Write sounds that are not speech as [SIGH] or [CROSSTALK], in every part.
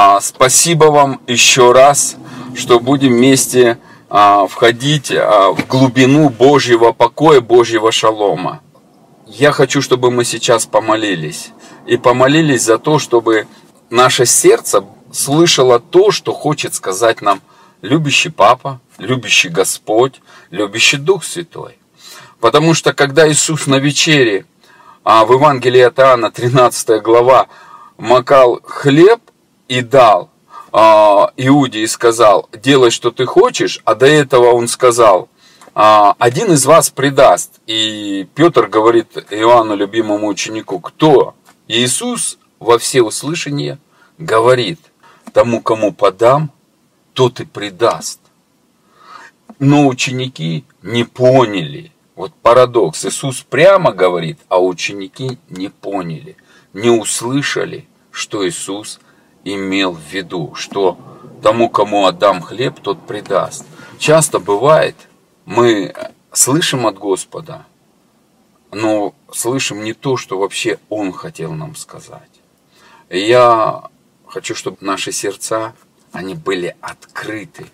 А, спасибо вам еще раз, что будем вместе а, входить а, в глубину Божьего покоя, Божьего шалома. Я хочу, чтобы мы сейчас помолились. И помолились за то, чтобы наше сердце слышало то, что хочет сказать нам любящий Папа, любящий Господь, любящий Дух Святой. Потому что когда Иисус на вечере, в Евангелии от Иоанна, 13 глава, макал хлеб и дал а, Иуде и сказал, делай, что ты хочешь, а до этого он сказал, а, один из вас предаст. И Петр говорит Иоанну, любимому ученику, кто? Иисус во все услышания говорит, тому, кому подам, тот и предаст. Но ученики не поняли. Вот парадокс. Иисус прямо говорит, а ученики не поняли, не услышали, что Иисус имел в виду, что тому, кому отдам хлеб, тот предаст. Часто бывает, мы слышим от Господа, но слышим не то, что вообще Он хотел нам сказать. я хочу, чтобы наши сердца, они были открыты.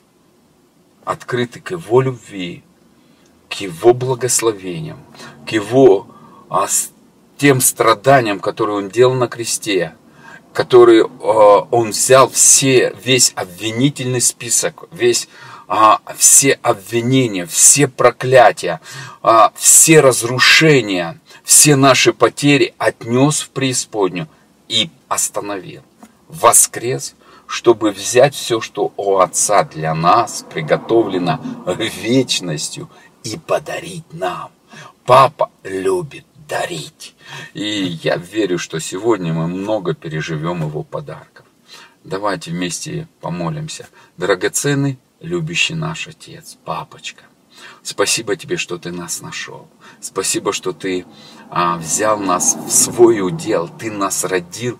Открыты к Его любви, к Его благословениям, к Его а, тем страданиям, которые Он делал на кресте, который э, он взял все, весь обвинительный список, весь а, все обвинения, все проклятия, а, все разрушения, все наши потери отнес в преисподнюю и остановил. Воскрес, чтобы взять все, что у Отца для нас приготовлено вечностью и подарить нам. Папа любит дарить. И я верю, что сегодня мы много переживем его подарков. Давайте вместе помолимся. Драгоценный, любящий наш Отец, Папочка, спасибо тебе, что ты нас нашел. Спасибо, что ты а, взял нас в свой удел, ты нас родил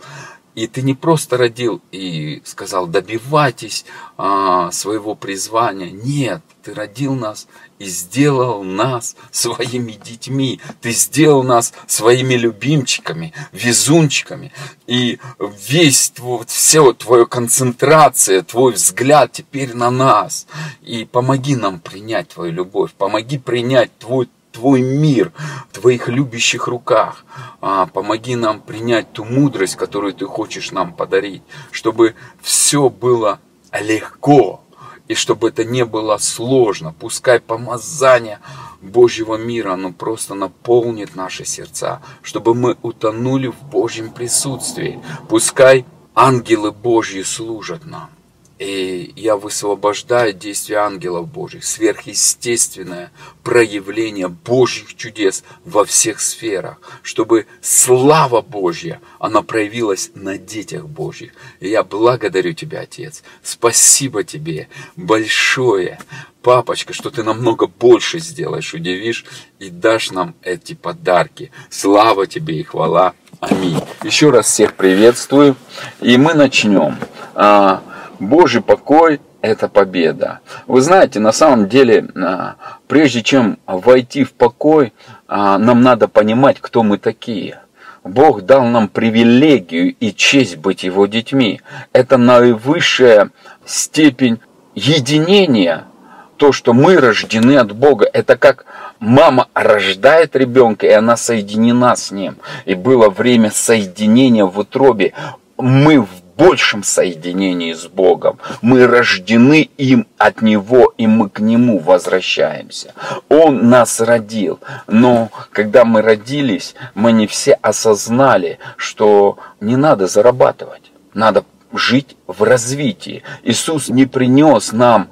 и ты не просто родил и сказал, добивайтесь а, своего призвания. Нет, ты родил нас и сделал нас своими детьми. Ты сделал нас своими любимчиками, везунчиками. И весь твой, все твоя концентрация, твой взгляд теперь на нас. И помоги нам принять твою любовь, помоги принять твой Твой мир в Твоих любящих руках. А, помоги нам принять ту мудрость, которую Ты хочешь нам подарить, чтобы все было легко, и чтобы это не было сложно. Пускай помазание Божьего мира, оно просто наполнит наши сердца, чтобы мы утонули в Божьем присутствии. Пускай ангелы Божьи служат нам. И я высвобождаю действия ангелов Божьих, сверхъестественное проявление Божьих чудес во всех сферах, чтобы слава Божья, она проявилась на детях Божьих. И я благодарю Тебя, Отец. Спасибо Тебе большое, папочка, что Ты намного больше сделаешь, удивишь и дашь нам эти подарки. Слава Тебе и хвала. Аминь. Еще раз всех приветствую. И мы начнем. Божий покой – это победа. Вы знаете, на самом деле, а, прежде чем войти в покой, а, нам надо понимать, кто мы такие. Бог дал нам привилегию и честь быть Его детьми. Это наивысшая степень единения, то, что мы рождены от Бога. Это как мама рождает ребенка, и она соединена с ним. И было время соединения в утробе. Мы в большем соединении с Богом. Мы рождены им от Него, и мы к Нему возвращаемся. Он нас родил. Но когда мы родились, мы не все осознали, что не надо зарабатывать. Надо жить в развитии. Иисус не принес нам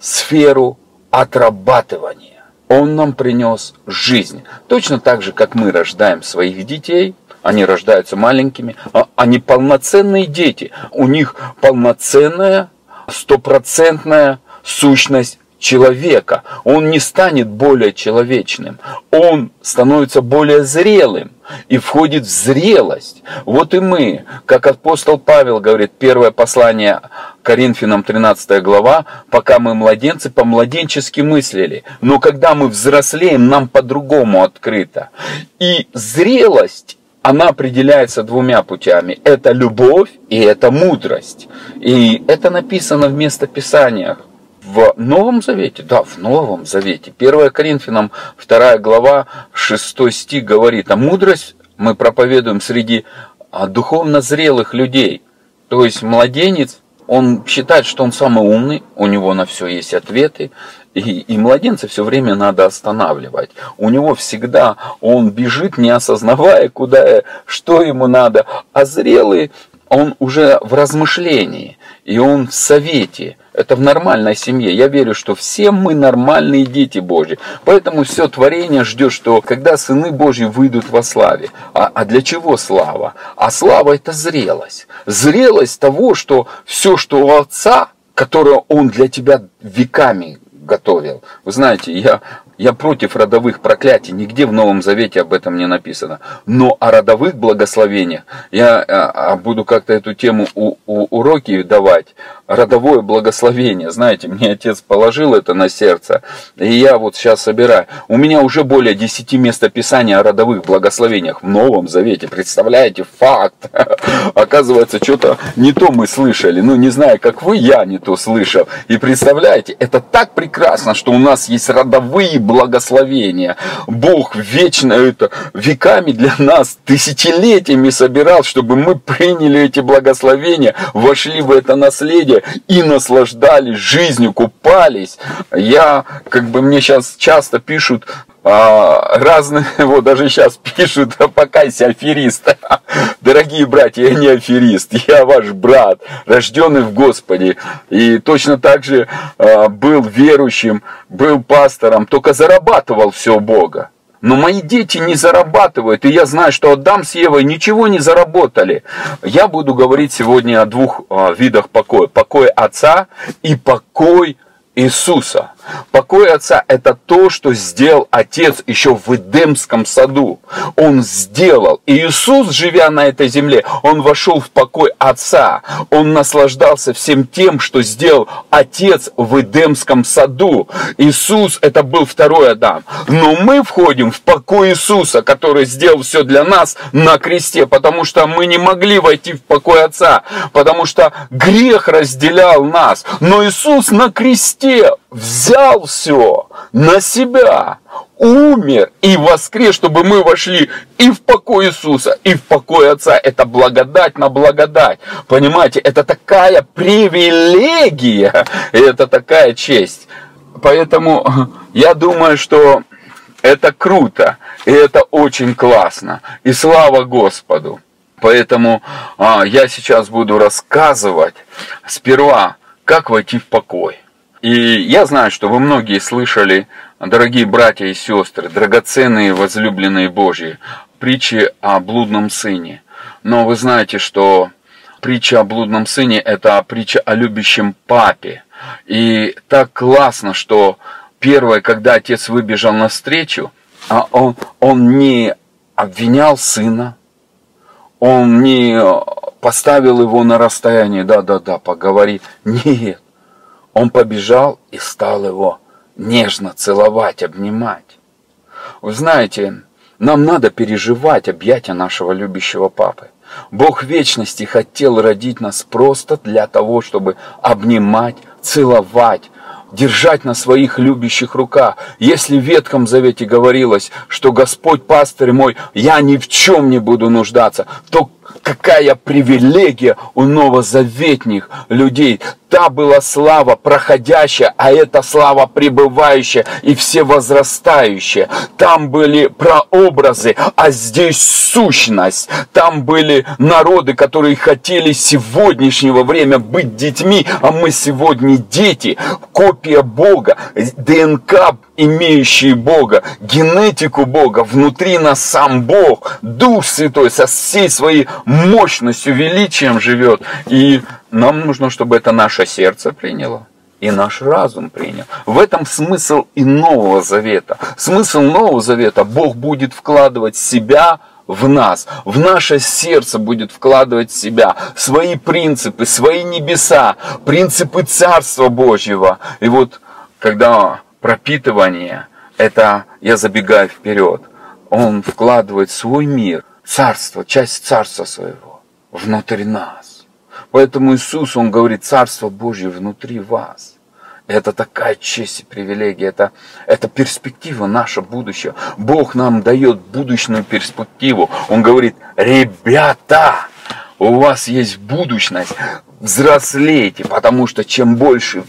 сферу отрабатывания. Он нам принес жизнь. Точно так же, как мы рождаем своих детей – они рождаются маленькими, а они полноценные дети. У них полноценная, стопроцентная сущность человека. Он не станет более человечным. Он становится более зрелым и входит в зрелость. Вот и мы, как апостол Павел говорит, первое послание Коринфянам 13 глава, пока мы младенцы, по-младенчески мыслили. Но когда мы взрослеем, нам по-другому открыто. И зрелость она определяется двумя путями. Это любовь и это мудрость. И это написано в местописаниях. В Новом Завете, да, в Новом Завете. 1 Коринфянам 2 глава 6 стих говорит, а мудрость мы проповедуем среди а, духовно зрелых людей. То есть младенец, он считает, что он самый умный, у него на все есть ответы, и, и младенца все время надо останавливать. У него всегда он бежит, не осознавая, куда, что ему надо. А зрелый, он уже в размышлении, и он в совете. Это в нормальной семье. Я верю, что все мы нормальные дети Божьи. Поэтому все творение ждет, что когда сыны Божьи выйдут во славе. А, а для чего слава? А слава это зрелость. Зрелость того, что все, что у Отца, которое Он для тебя веками готовил. Вы знаете, я я против родовых проклятий, нигде в Новом Завете об этом не написано. Но о родовых благословениях я а, а буду как-то эту тему у, у, уроки давать. Родовое благословение, знаете, мне отец положил это на сердце, и я вот сейчас собираю. У меня уже более 10 местописаний о родовых благословениях в Новом Завете. Представляете, факт. [LAUGHS] Оказывается, что-то не то мы слышали. Ну, не знаю, как вы, я не то слышал. И представляете, это так прекрасно, что у нас есть родовые благословения. Бог вечно это веками для нас, тысячелетиями собирал, чтобы мы приняли эти благословения, вошли в это наследие и наслаждались жизнью, купались. Я, как бы мне сейчас часто пишут, а, разные, [LAUGHS] вот даже сейчас пишут, [LAUGHS] покайся, аферист. [LAUGHS] Дорогие братья, я не аферист, я ваш брат, рожденный в Господе. И точно так же а, был верующим, был пастором, только зарабатывал все Бога. Но мои дети не зарабатывают, и я знаю, что Адам с Евой ничего не заработали. Я буду говорить сегодня о двух а, видах покоя. Покой отца и покой Иисуса. Покой Отца – это то, что сделал Отец еще в Эдемском саду. Он сделал. И Иисус, живя на этой земле, Он вошел в покой Отца. Он наслаждался всем тем, что сделал Отец в Эдемском саду. Иисус – это был второй Адам. Но мы входим в покой Иисуса, который сделал все для нас на кресте, потому что мы не могли войти в покой Отца, потому что грех разделял нас. Но Иисус на кресте взял все на себя, умер и воскрес, чтобы мы вошли и в покой Иисуса, и в покой Отца. Это благодать на благодать. Понимаете, это такая привилегия, это такая честь. Поэтому я думаю, что это круто, и это очень классно. И слава Господу. Поэтому а, я сейчас буду рассказывать сперва, как войти в покой. И я знаю, что вы многие слышали, дорогие братья и сестры, драгоценные возлюбленные Божьи, притчи о блудном сыне. Но вы знаете, что притча о блудном сыне – это притча о любящем папе. И так классно, что первое, когда отец выбежал навстречу, а он, он не обвинял сына, он не поставил его на расстояние, да-да-да, поговори. Нет, он побежал и стал его нежно целовать, обнимать. Вы знаете, нам надо переживать объятия нашего любящего папы. Бог вечности хотел родить нас просто для того, чтобы обнимать, целовать, держать на своих любящих руках. Если в Ветхом Завете говорилось, что Господь пастырь мой, я ни в чем не буду нуждаться, то какая привилегия у новозаветних людей. Та была слава проходящая, а эта слава пребывающая и всевозрастающая. Там были прообразы, а здесь сущность. Там были народы, которые хотели сегодняшнего время быть детьми, а мы сегодня дети, копия Бога, ДНК имеющие Бога, генетику Бога, внутри нас сам Бог, Дух Святой со всей своей мощностью, величием живет. И нам нужно, чтобы это наше сердце приняло и наш разум принял. В этом смысл и Нового Завета. Смысл Нового Завета Бог будет вкладывать себя в нас, в наше сердце будет вкладывать себя свои принципы, свои небеса, принципы Царства Божьего. И вот когда пропитывание, это я забегаю вперед, он вкладывает свой мир царство, часть царства своего внутри нас. Поэтому Иисус, Он говорит, царство Божье внутри вас. Это такая честь и привилегия, это, это перспектива наша будущего. Бог нам дает будущую перспективу. Он говорит, ребята, у вас есть будущность, взрослейте, потому что чем больше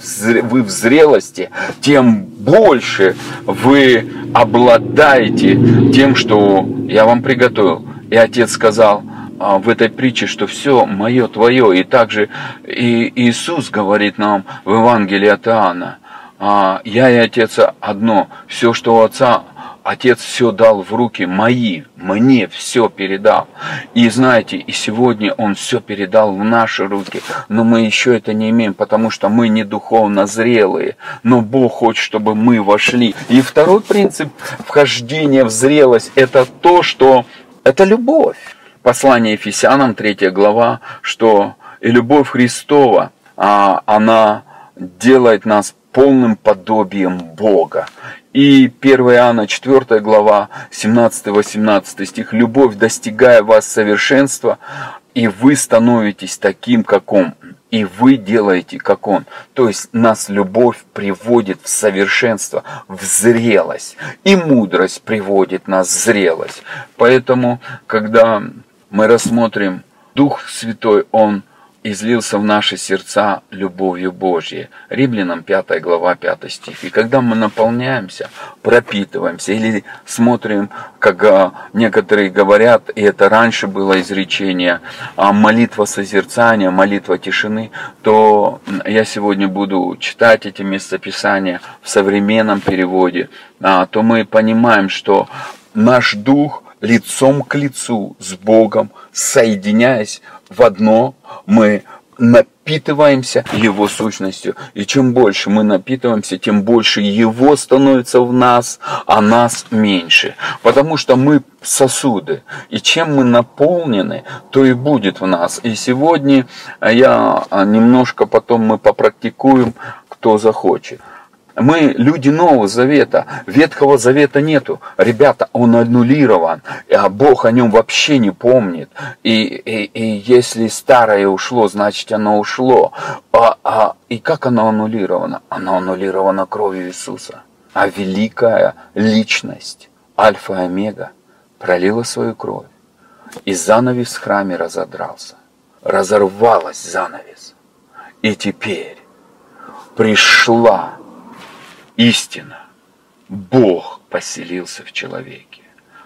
вы в зрелости, тем больше вы обладаете тем, что я вам приготовил. И отец сказал в этой притче, что все мое, твое. И также и Иисус говорит нам в Евангелии от Иоанна, «А, я и отец одно, все, что у отца Отец все дал в руки мои, мне все передал. И знаете, и сегодня Он все передал в наши руки, но мы еще это не имеем, потому что мы не духовно зрелые. Но Бог хочет, чтобы мы вошли. И второй принцип вхождения в зрелость – это то, что это любовь. Послание Ефесянам, 3 глава, что и любовь Христова, а, она делает нас полным подобием Бога. И 1 Иоанна 4 глава 17-18 стих. «Любовь, достигая вас совершенства, и вы становитесь таким, как Он, и вы делаете, как Он». То есть нас любовь приводит в совершенство, в зрелость. И мудрость приводит нас в зрелость. Поэтому, когда мы рассмотрим Дух Святой, Он – излился в наши сердца любовью Божьей. Римлянам 5 глава 5 стих. И когда мы наполняемся, пропитываемся или смотрим, как а, некоторые говорят, и это раньше было изречение, а, молитва созерцания, молитва тишины, то я сегодня буду читать эти местописания в современном переводе, а, то мы понимаем, что наш дух лицом к лицу с Богом, соединяясь в одно, мы напитываемся Его сущностью. И чем больше мы напитываемся, тем больше Его становится в нас, а нас меньше. Потому что мы сосуды. И чем мы наполнены, то и будет в нас. И сегодня я немножко потом мы попрактикуем, кто захочет. Мы люди Нового Завета, Ветхого Завета нету. Ребята, он аннулирован, а Бог о нем вообще не помнит. И, и, и если старое ушло, значит оно ушло. А, а, и как оно аннулировано? Оно аннулировано кровью Иисуса. А великая личность, Альфа и Омега, пролила свою кровь. И занавес в храме разодрался. Разорвалась занавес. И теперь пришла истина. Бог поселился в человеке.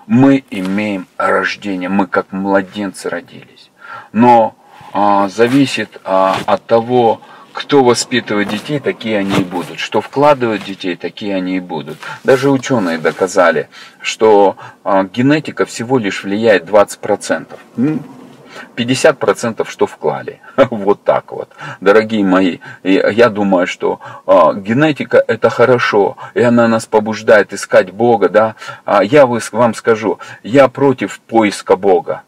Мы имеем рождение, мы как младенцы родились. Но а, зависит а, от того, кто воспитывает детей, такие они и будут. Что вкладывают детей, такие они и будут. Даже ученые доказали, что а, генетика всего лишь влияет 20%. 50% что вклали. [LAUGHS] Вот так вот, дорогие мои. Я думаю, что а, генетика это хорошо, и она нас побуждает искать Бога, да. А я вам скажу, я против поиска Бога.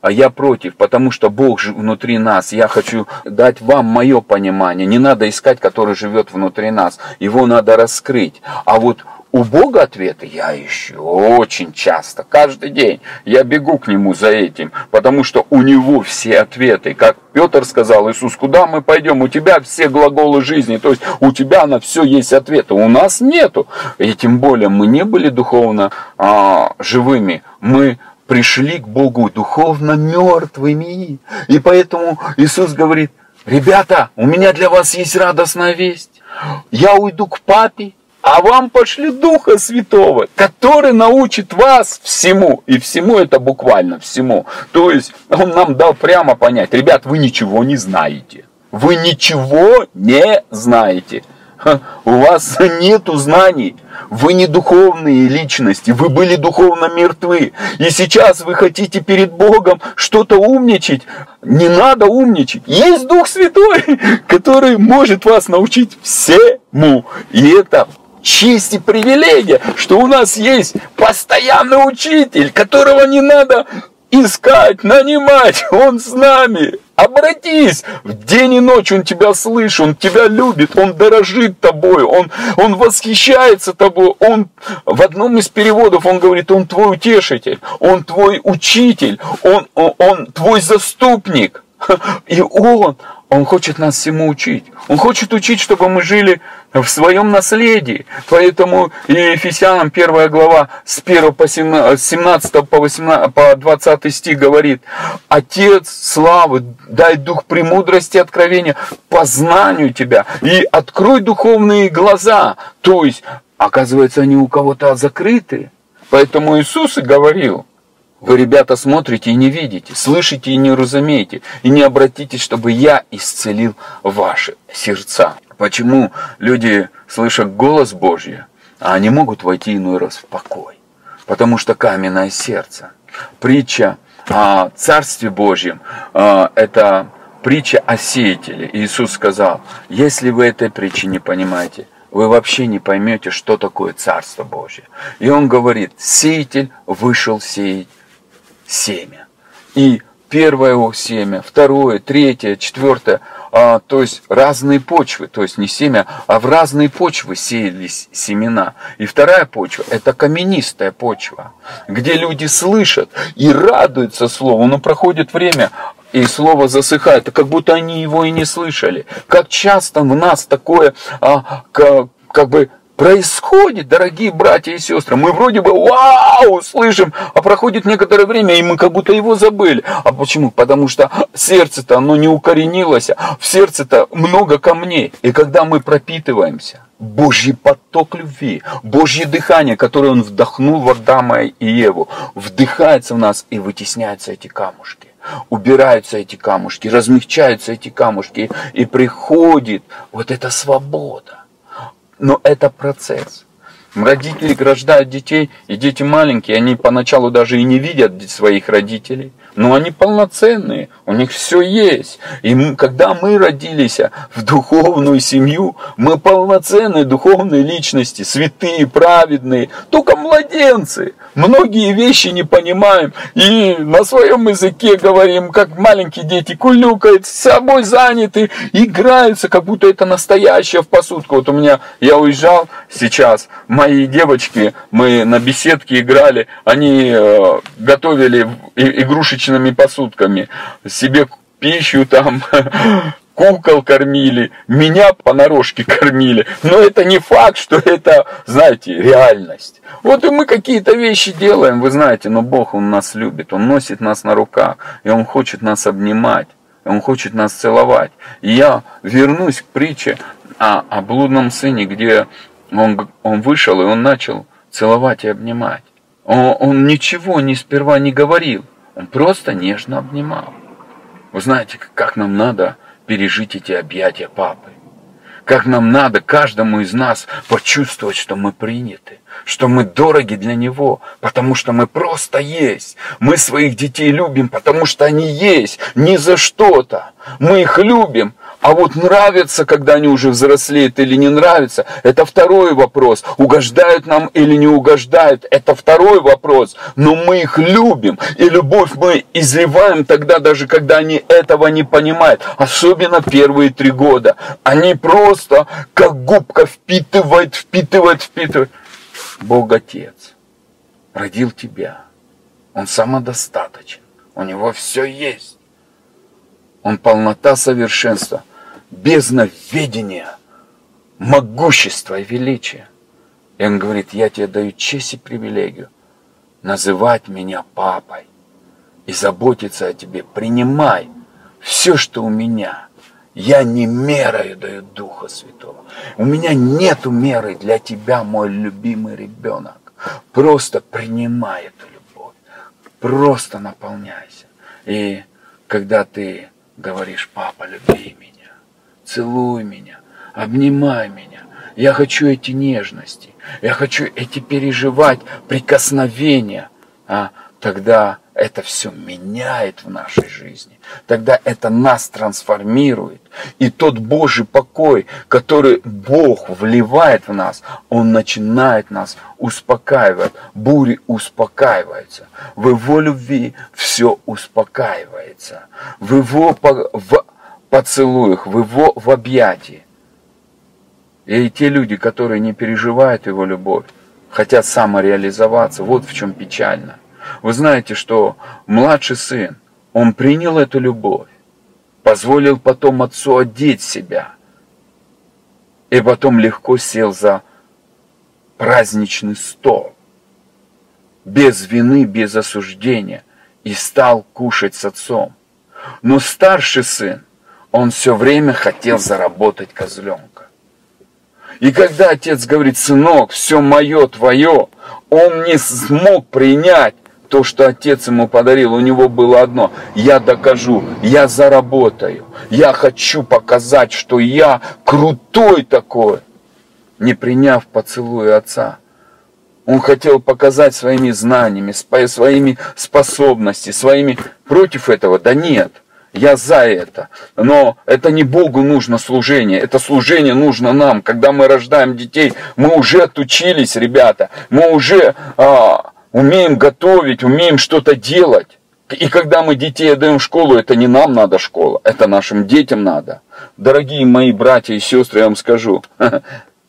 А я против, потому что Бог же внутри нас. Я хочу дать вам мое понимание. Не надо искать, который живет внутри нас. Его надо раскрыть. А вот у Бога ответы я ищу очень часто, каждый день. Я бегу к Нему за этим, потому что у Него все ответы. Как Петр сказал, Иисус, куда мы пойдем? У Тебя все глаголы жизни, то есть у Тебя на все есть ответы, у нас нету. И тем более мы не были духовно а, живыми, мы пришли к Богу духовно мертвыми. И поэтому Иисус говорит, ребята, у меня для вас есть радостная весть. Я уйду к папе, а вам пошли Духа Святого, который научит вас всему. И всему это буквально всему. То есть он нам дал прямо понять, ребят, вы ничего не знаете. Вы ничего не знаете. У вас нету знаний. Вы не духовные личности, вы были духовно мертвы. И сейчас вы хотите перед Богом что-то умничать. Не надо умничать. Есть Дух Святой, [LAUGHS] который может вас научить всему. И это честь и привилегия, что у нас есть постоянный учитель, которого не надо искать, нанимать, Он с нами. Обратись! В день и ночь Он тебя слышит, Он тебя любит, Он дорожит тобой, Он, он восхищается тобой. Он в одном из переводов Он говорит, Он твой утешитель, Он твой учитель, Он, он, он твой заступник. [LAUGHS] И Он, Он хочет нас всему учить. Он хочет учить, чтобы мы жили в своем наследии. Поэтому и Ефесянам 1 глава с 1 по 17 по, 18, по 20 стих говорит, Отец славы, дай дух премудрости откровения, познанию тебя и открой духовные глаза. То есть, оказывается, они у кого-то закрыты. Поэтому Иисус и говорил, вы, ребята, смотрите и не видите, слышите и не разумеете, и не обратитесь, чтобы я исцелил ваши сердца. Почему люди слышат голос Божий, а они могут войти иной раз в покой? Потому что каменное сердце. Притча о Царстве Божьем а, – это притча о сеятеле. Иисус сказал, если вы этой притчи не понимаете – вы вообще не поймете, что такое Царство Божье. И он говорит, сеятель вышел сеять семя. И первое семя, второе, третье, четвертое, а, то есть разные почвы, то есть не семя, а в разные почвы сеялись семена. И вторая почва – это каменистая почва, где люди слышат и радуются слову, но проходит время, и слово засыхает, как будто они его и не слышали. Как часто в нас такое, а, как, как бы происходит, дорогие братья и сестры. Мы вроде бы вау, слышим, а проходит некоторое время, и мы как будто его забыли. А почему? Потому что сердце-то, оно не укоренилось, в сердце-то много камней. И когда мы пропитываемся, Божий поток любви, Божье дыхание, которое Он вдохнул в Адама и Еву, вдыхается в нас и вытесняются эти камушки убираются эти камушки, размягчаются эти камушки, и приходит вот эта свобода. Но это процесс. Родители рождают детей, и дети маленькие, они поначалу даже и не видят своих родителей но они полноценные, у них все есть. И мы, когда мы родились в духовную семью, мы полноценные духовные личности, святые, праведные, только младенцы. Многие вещи не понимаем и на своем языке говорим, как маленькие дети, кулюкают, с собой заняты, играются, как будто это настоящая в посудку. Вот у меня, я уезжал сейчас, мои девочки, мы на беседке играли, они э, готовили игрушечные обычными посудками. Себе пищу там, [LAUGHS] кукол кормили, меня понарошке кормили. Но это не факт, что это, знаете, реальность. Вот и мы какие-то вещи делаем, вы знаете, но Бог, Он нас любит, Он носит нас на руках, и Он хочет нас обнимать, Он хочет нас целовать. И я вернусь к притче о, о блудном сыне, где он, он вышел, и он начал целовать и обнимать. Он, он ничего не сперва не говорил. Он просто нежно обнимал. Вы знаете, как нам надо пережить эти объятия папы. Как нам надо каждому из нас почувствовать, что мы приняты, что мы дороги для него, потому что мы просто есть. Мы своих детей любим, потому что они есть, не за что-то. Мы их любим, а вот нравится, когда они уже взрослеют или не нравится, это второй вопрос. Угождают нам или не угождают, это второй вопрос. Но мы их любим. И любовь мы изливаем тогда, даже когда они этого не понимают. Особенно первые три года. Они просто как губка впитывают, впитывают, впитывают. Бог Отец родил тебя. Он самодостаточен. У него все есть. Он полнота совершенства бездна ведения, могущества и величия. И он говорит, я тебе даю честь и привилегию называть меня папой и заботиться о тебе. Принимай все, что у меня. Я не мерою даю Духа Святого. У меня нету меры для тебя, мой любимый ребенок. Просто принимай эту любовь. Просто наполняйся. И когда ты говоришь, папа, люби меня, целуй меня, обнимай меня. Я хочу эти нежности, я хочу эти переживать прикосновения. А тогда это все меняет в нашей жизни. Тогда это нас трансформирует. И тот Божий покой, который Бог вливает в нас, Он начинает нас успокаивать. Бури успокаиваются. В Его любви все успокаивается. В Его в поцелуях, в Его в объятии. И те люди, которые не переживают Его любовь, хотят самореализоваться, вот в чем печально – вы знаете, что младший сын, он принял эту любовь, позволил потом отцу одеть себя, и потом легко сел за праздничный стол, без вины, без осуждения, и стал кушать с отцом. Но старший сын, он все время хотел заработать козленка. И когда отец говорит, сынок, все мое, твое, он не смог принять то, что отец ему подарил, у него было одно. Я докажу, я заработаю. Я хочу показать, что я крутой такой. Не приняв поцелуй отца. Он хотел показать своими знаниями, своими способностями, своими против этого. Да нет, я за это. Но это не Богу нужно служение, это служение нужно нам. Когда мы рождаем детей, мы уже отучились, ребята, мы уже... А, умеем готовить, умеем что-то делать. И когда мы детей отдаем в школу, это не нам надо школа, это нашим детям надо. Дорогие мои братья и сестры, я вам скажу, [LAUGHS]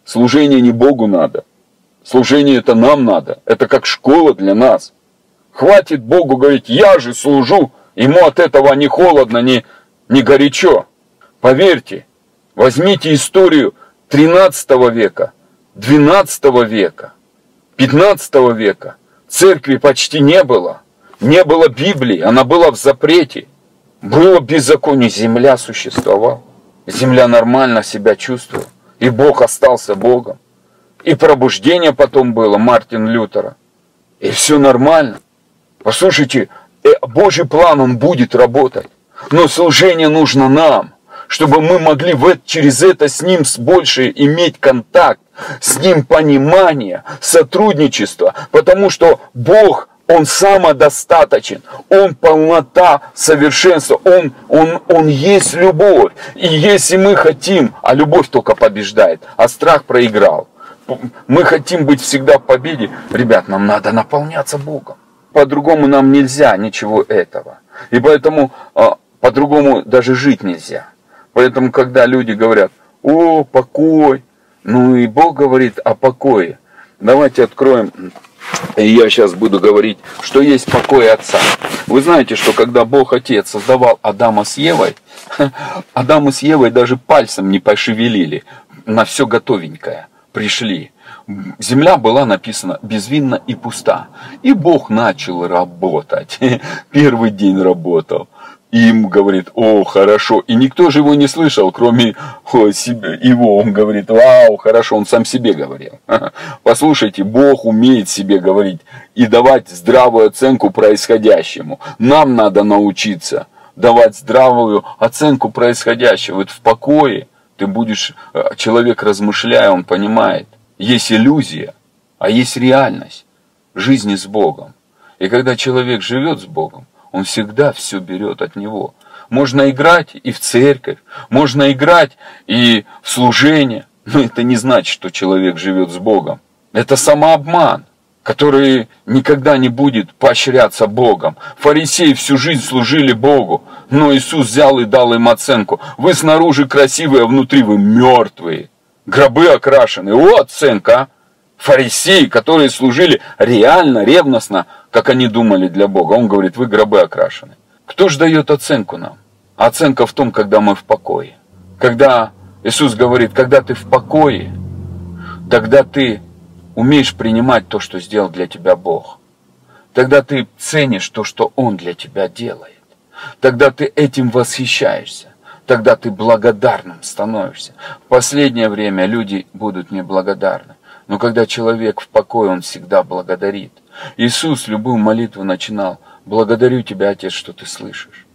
служение не Богу надо. Служение это нам надо. Это как школа для нас. Хватит Богу говорить, я же служу. Ему от этого ни холодно, ни, ни горячо. Поверьте, возьмите историю 13 века, 12 века, 15 века. Церкви почти не было. Не было Библии, она была в запрете. Было беззаконие, земля существовала. Земля нормально себя чувствовала. И Бог остался Богом. И пробуждение потом было Мартин Лютера. И все нормально. Послушайте, э, Божий план, он будет работать. Но служение нужно нам, чтобы мы могли в, через это с Ним больше иметь контакт, с Ним понимание, сотрудничество, потому что Бог, Он самодостаточен, Он полнота совершенства, Он, он, он есть любовь. И если мы хотим, а любовь только побеждает, а страх проиграл, мы хотим быть всегда в победе, ребят, нам надо наполняться Богом. По-другому нам нельзя ничего этого. И поэтому а, по-другому даже жить нельзя. Поэтому, когда люди говорят, о, покой, ну и Бог говорит о покое. Давайте откроем, и я сейчас буду говорить, что есть покой Отца. Вы знаете, что когда Бог Отец создавал Адама с Евой, [LAUGHS] Адама с Евой даже пальцем не пошевелили, на все готовенькое пришли. Земля была написана безвинна и пуста. И Бог начал работать. [LAUGHS] Первый день работал им говорит, о, хорошо. И никто же его не слышал, кроме о, себе, его. Он говорит, вау, хорошо, он сам себе говорил. [LAUGHS] Послушайте, Бог умеет себе говорить и давать здравую оценку происходящему. Нам надо научиться давать здравую оценку происходящего. Вот в покое ты будешь, э, человек размышляя, он понимает, есть иллюзия, а есть реальность жизни с Богом. И когда человек живет с Богом, он всегда все берет от него. Можно играть и в церковь, можно играть и в служение, но это не значит, что человек живет с Богом. Это самообман, который никогда не будет поощряться Богом. Фарисеи всю жизнь служили Богу, но Иисус взял и дал им оценку. Вы снаружи красивые, а внутри вы мертвые. Гробы окрашены. Вот оценка, а? Фарисеи, которые служили реально, ревностно, как они думали для Бога. Он говорит, вы гробы окрашены. Кто же дает оценку нам? Оценка в том, когда мы в покое. Когда Иисус говорит, когда ты в покое, тогда ты умеешь принимать то, что сделал для тебя Бог. Тогда ты ценишь то, что Он для тебя делает. Тогда ты этим восхищаешься. Тогда ты благодарным становишься. В последнее время люди будут неблагодарны. Но когда человек в покое, он всегда благодарит. Иисус любую молитву начинал. Благодарю тебя, Отец, что ты слышишь.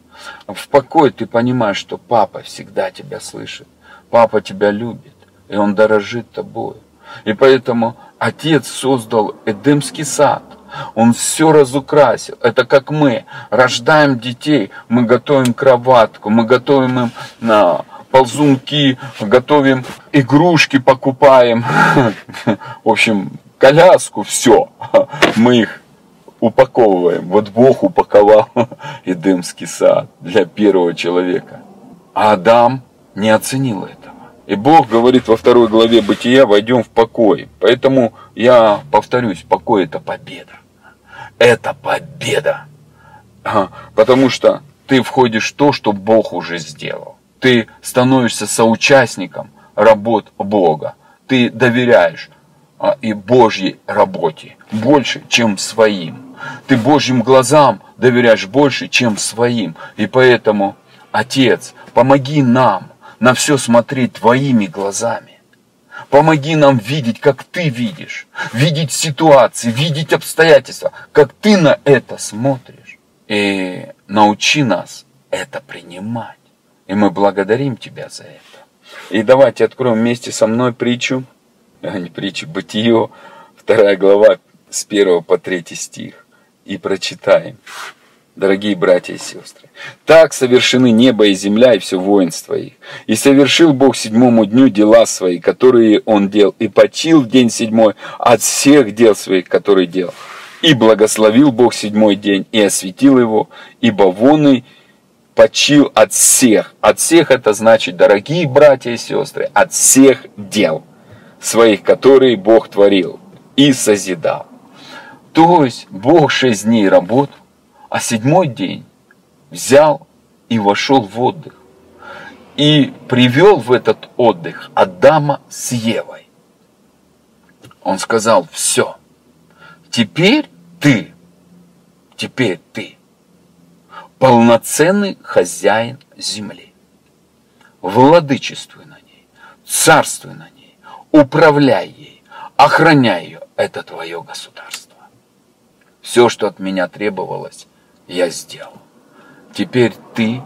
В покое ты понимаешь, что папа всегда тебя слышит. Папа тебя любит, и он дорожит тобой. И поэтому Отец создал Эдемский сад Он все разукрасил. Это как мы рождаем детей, мы готовим кроватку, мы готовим им на ползунки, готовим игрушки, покупаем. [LAUGHS] В общем, коляску, все. [LAUGHS] Мы их упаковываем. Вот Бог упаковал [LAUGHS] Эдемский сад для первого человека. А Адам не оценил этого. И Бог говорит во второй главе Бытия, войдем в покой. Поэтому я повторюсь, покой это победа. Это победа. Потому что ты входишь в то, что Бог уже сделал ты становишься соучастником работ Бога. Ты доверяешь и Божьей работе больше, чем своим. Ты Божьим глазам доверяешь больше, чем своим. И поэтому, Отец, помоги нам на все смотреть твоими глазами. Помоги нам видеть, как ты видишь, видеть ситуации, видеть обстоятельства, как ты на это смотришь. И научи нас это принимать. И мы благодарим Тебя за это. И давайте откроем вместе со мной притчу, а не притчу, Бытие, вторая глава с 1 по 3 стих. И прочитаем. Дорогие братья и сестры, так совершены небо и земля и все воинство их. И совершил Бог седьмому дню дела свои, которые Он делал, и почил в день седьмой от всех дел своих, которые делал. И благословил Бог седьмой день, и осветил его, ибо вон и почил от всех. От всех это значит, дорогие братья и сестры, от всех дел своих, которые Бог творил и созидал. То есть Бог шесть дней работал, а седьмой день взял и вошел в отдых. И привел в этот отдых Адама с Евой. Он сказал, все, теперь ты, теперь ты полноценный хозяин земли. Владычествуй на ней, царствуй на ней, управляй ей, охраняй ее. Это твое государство. Все, что от меня требовалось, я сделал. Теперь ты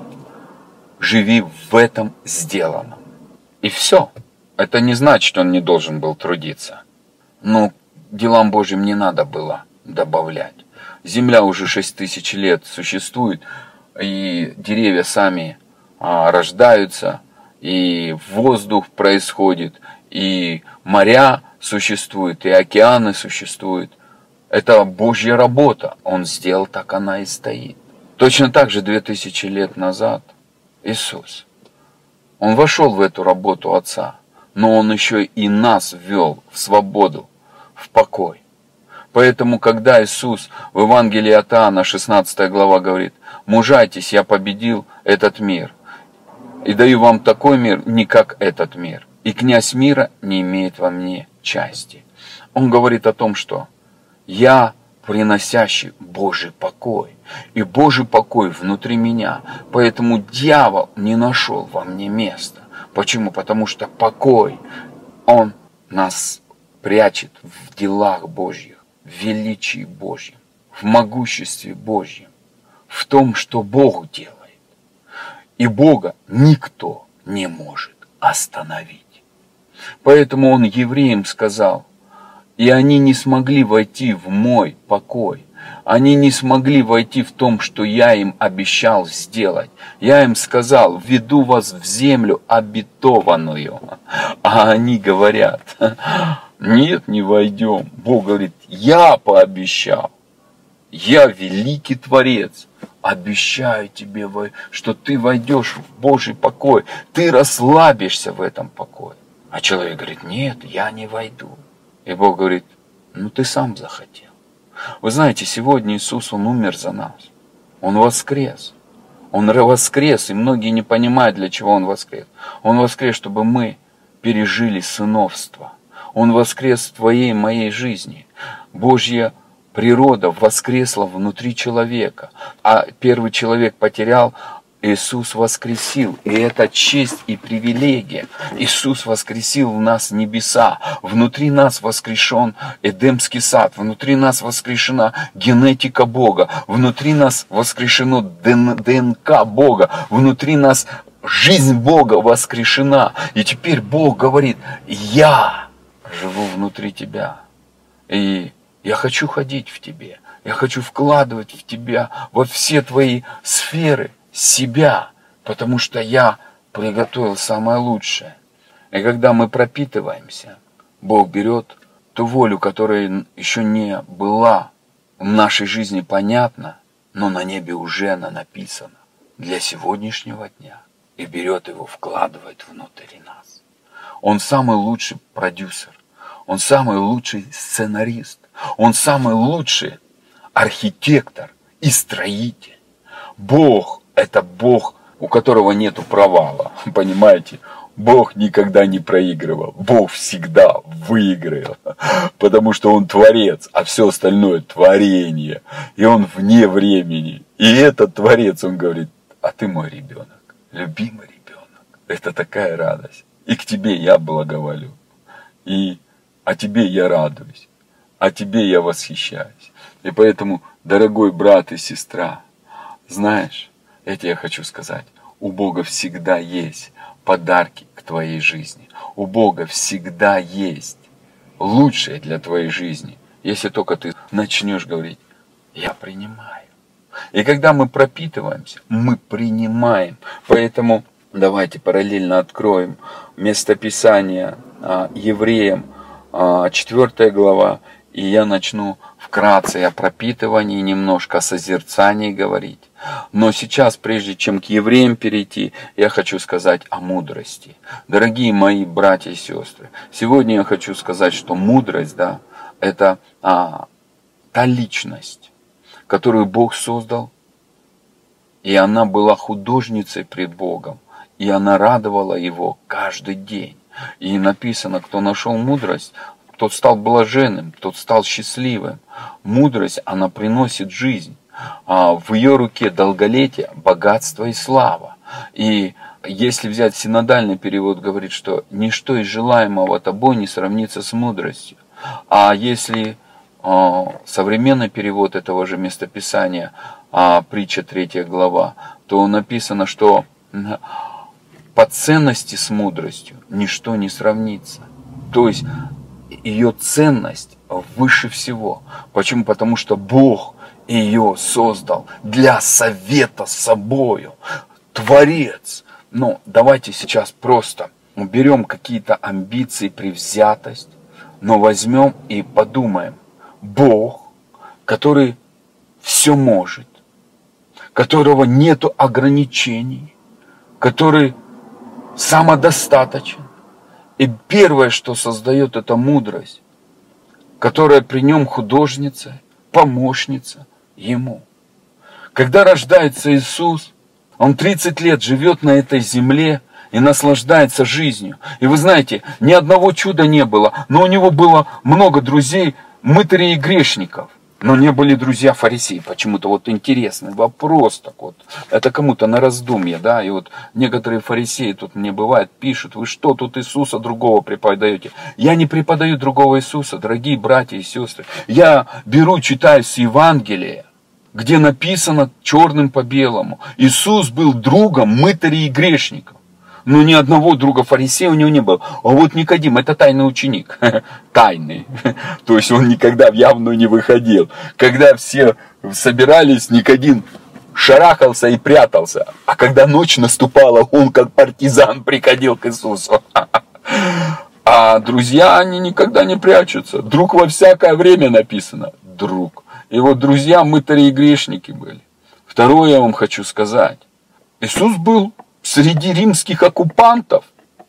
живи в этом сделанном. И все. Это не значит, что он не должен был трудиться. Но делам Божьим не надо было добавлять. Земля уже 6 тысяч лет существует, и деревья сами а, рождаются, и воздух происходит, и моря существуют, и океаны существуют. Это Божья работа. Он сделал, так она и стоит. Точно так же 2000 лет назад Иисус. Он вошел в эту работу Отца, но Он еще и нас ввел в свободу, в покой. Поэтому, когда Иисус в Евангелии от Иоанна, 16 глава, говорит, «Мужайтесь, я победил этот мир, и даю вам такой мир, не как этот мир, и князь мира не имеет во мне части». Он говорит о том, что «Я приносящий Божий покой, и Божий покой внутри меня, поэтому дьявол не нашел во мне места». Почему? Потому что покой, он нас прячет в делах Божьих в величии Божьем, в могуществе Божьем, в том, что Бог делает. И Бога никто не может остановить. Поэтому он евреям сказал, и они не смогли войти в мой покой. Они не смогли войти в том, что я им обещал сделать. Я им сказал, веду вас в землю обетованную. А они говорят, нет, не войдем. Бог говорит, я пообещал. Я великий Творец. Обещаю тебе, что ты войдешь в Божий покой. Ты расслабишься в этом покое. А человек говорит, нет, я не войду. И Бог говорит, ну ты сам захотел. Вы знаете, сегодня Иисус, Он умер за нас. Он воскрес. Он воскрес, и многие не понимают, для чего Он воскрес. Он воскрес, чтобы мы пережили сыновство – он воскрес в твоей моей жизни. Божья природа воскресла внутри человека. А первый человек потерял, Иисус воскресил, и это честь и привилегия. Иисус воскресил в нас небеса, внутри нас воскрешен Эдемский сад, внутри нас воскрешена генетика Бога, внутри нас воскрешено ДНК Бога, внутри нас жизнь Бога воскрешена. И теперь Бог говорит, я живу внутри тебя. И Я хочу ходить в тебе. Я хочу вкладывать в тебя во все твои сферы себя, потому что я приготовил самое лучшее. И когда мы пропитываемся, Бог берет ту волю, которая еще не была в нашей жизни понятна, но на небе уже она написана для сегодняшнего дня и берет его, вкладывает внутрь нас. Он самый лучший продюсер, он самый лучший сценарист, он самый лучший архитектор и строитель. Бог – это Бог, у которого нету провала, [LAUGHS] понимаете? Бог никогда не проигрывал. Бог всегда выиграл. [LAUGHS] Потому что Он творец, а все остальное творение. И Он вне времени. И этот творец, Он говорит, а ты мой ребенок, любимый ребенок. Это такая радость. И к тебе я благоволю. И о тебе я радуюсь. О тебе я восхищаюсь. И поэтому, дорогой брат и сестра, знаешь, это я хочу сказать, у Бога всегда есть подарки к твоей жизни. У Бога всегда есть лучшее для твоей жизни, если только ты начнешь говорить, я принимаю. И когда мы пропитываемся, мы принимаем. Поэтому давайте параллельно откроем местописание а, евреям, а, 4 глава, и я начну вкратце о пропитывании, немножко о созерцании говорить. Но сейчас, прежде чем к евреям перейти, я хочу сказать о мудрости. Дорогие мои братья и сестры, сегодня я хочу сказать, что мудрость, да, это а, та личность, которую Бог создал, и она была художницей пред Богом, и она радовала его каждый день. И написано, кто нашел мудрость, тот стал блаженным, тот стал счастливым. Мудрость, она приносит жизнь. А в ее руке долголетие, богатство и слава. И если взять синодальный перевод, говорит, что ничто из желаемого тобой не сравнится с мудростью. А если э, современный перевод этого же местописания, э, притча 3 глава, то написано, что по ценности с мудростью ничто не сравнится. То есть ее ценность выше всего. Почему? Потому что Бог ее создал для совета с собою. Творец. Но давайте сейчас просто уберем какие-то амбиции, привзятость, но возьмем и подумаем. Бог, который все может, которого нету ограничений, который самодостаточен. И первое, что создает, это мудрость, которая при нем художница, помощница – ему. Когда рождается Иисус, он 30 лет живет на этой земле и наслаждается жизнью. И вы знаете, ни одного чуда не было, но у него было много друзей, мытарей и грешников. Но не были друзья фарисеи. Почему-то вот интересный вопрос так вот. Это кому-то на раздумье, да. И вот некоторые фарисеи тут мне бывает пишут, вы что тут Иисуса другого преподаете? Я не преподаю другого Иисуса, дорогие братья и сестры. Я беру, читаю с Евангелия где написано черным по белому. Иисус был другом мытарей и грешников. Но ни одного друга фарисея у него не было. А вот Никодим, это тайный ученик. [LAUGHS] Тайный. [LAUGHS] То есть он никогда в явную не выходил. Когда все собирались, Никодим шарахался и прятался. А когда ночь наступала, он как партизан [LAUGHS] приходил к Иисусу. А друзья, они никогда не прячутся. Друг во всякое время написано. Друг. Вот друзья мытари и грешники были. Второе я вам хочу сказать. Иисус был среди римских оккупантов.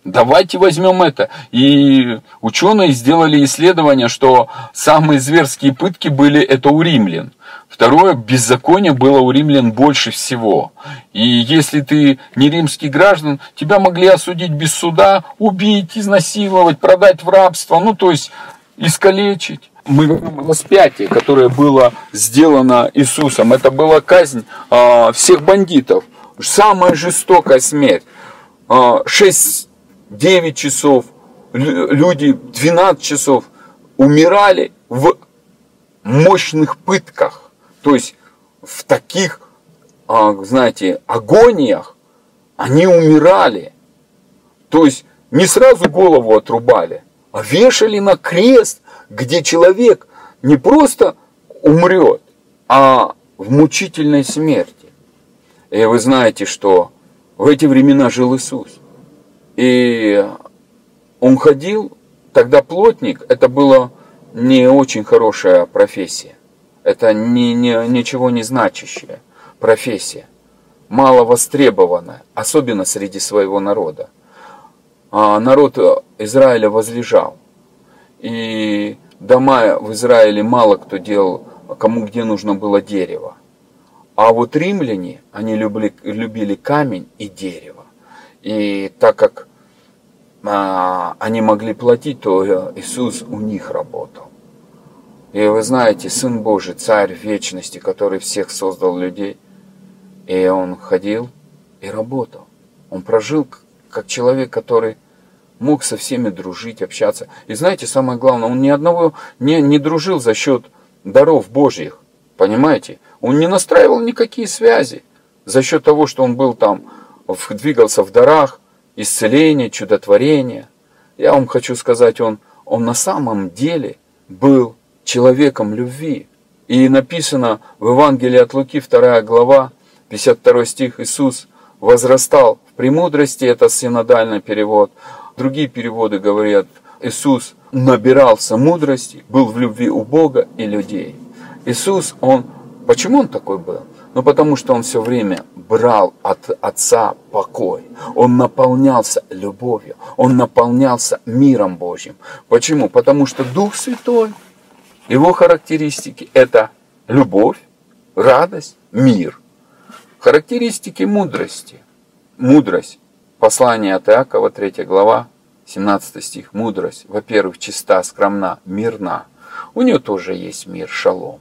Давайте возьмем это. И ученые сделали исследование, что самые зверские пытки были это у римлян. Второе, беззаконие было у римлян больше всего. И если ты не римский граждан, тебя могли осудить без суда, убить, изнасиловать, продать в рабство, ну то есть искалечить мы возьмем распятие, которое было сделано Иисусом. Это была казнь а, всех бандитов. Самая жестокая смерть. А, 6-9 часов, люди 12 часов умирали в мощных пытках. То есть в таких, а, знаете, агониях они умирали. То есть не сразу голову отрубали, а вешали на крест – где человек не просто умрет, а в мучительной смерти. И вы знаете, что в эти времена жил Иисус. И он ходил, тогда плотник, это была не очень хорошая профессия. Это не, не, ничего не значащая профессия. Мало востребованная, особенно среди своего народа. А народ Израиля возлежал. И дома в Израиле мало кто делал, кому где нужно было дерево. А вот римляне, они любили, любили камень и дерево. И так как а, они могли платить, то Иисус у них работал. И вы знаете, Сын Божий, Царь вечности, который всех создал людей, и Он ходил и работал. Он прожил как человек, который мог со всеми дружить, общаться. И знаете, самое главное, он ни одного не, не дружил за счет даров Божьих. Понимаете? Он не настраивал никакие связи за счет того, что он был там, двигался в дарах, исцеления, чудотворения. Я вам хочу сказать, он, он на самом деле был человеком любви. И написано в Евангелии от Луки, 2 глава, 52 стих, Иисус возрастал в премудрости, это синодальный перевод. Другие переводы говорят, Иисус набирался мудрости, был в любви у Бога и людей. Иисус, Он Почему он такой был? Ну, потому что он все время брал от Отца покой. Он наполнялся любовью. Он наполнялся миром Божьим. Почему? Потому что Дух Святой, его характеристики – это любовь, радость, мир. Характеристики мудрости. Мудрость. Послание от Иакова, 3 глава, 17 стих. Мудрость, во-первых, чиста, скромна, мирна. У нее тоже есть мир, шалом.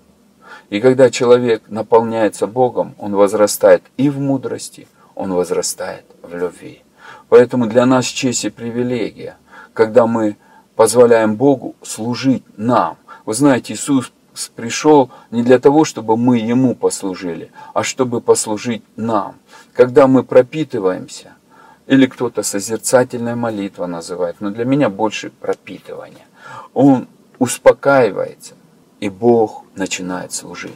И когда человек наполняется Богом, он возрастает и в мудрости, он возрастает в любви. Поэтому для нас честь и привилегия, когда мы позволяем Богу служить нам. Вы знаете, Иисус пришел не для того, чтобы мы Ему послужили, а чтобы послужить нам. Когда мы пропитываемся, или кто-то созерцательная молитва называет, но для меня больше пропитывание. Он успокаивается, и Бог начинает служить.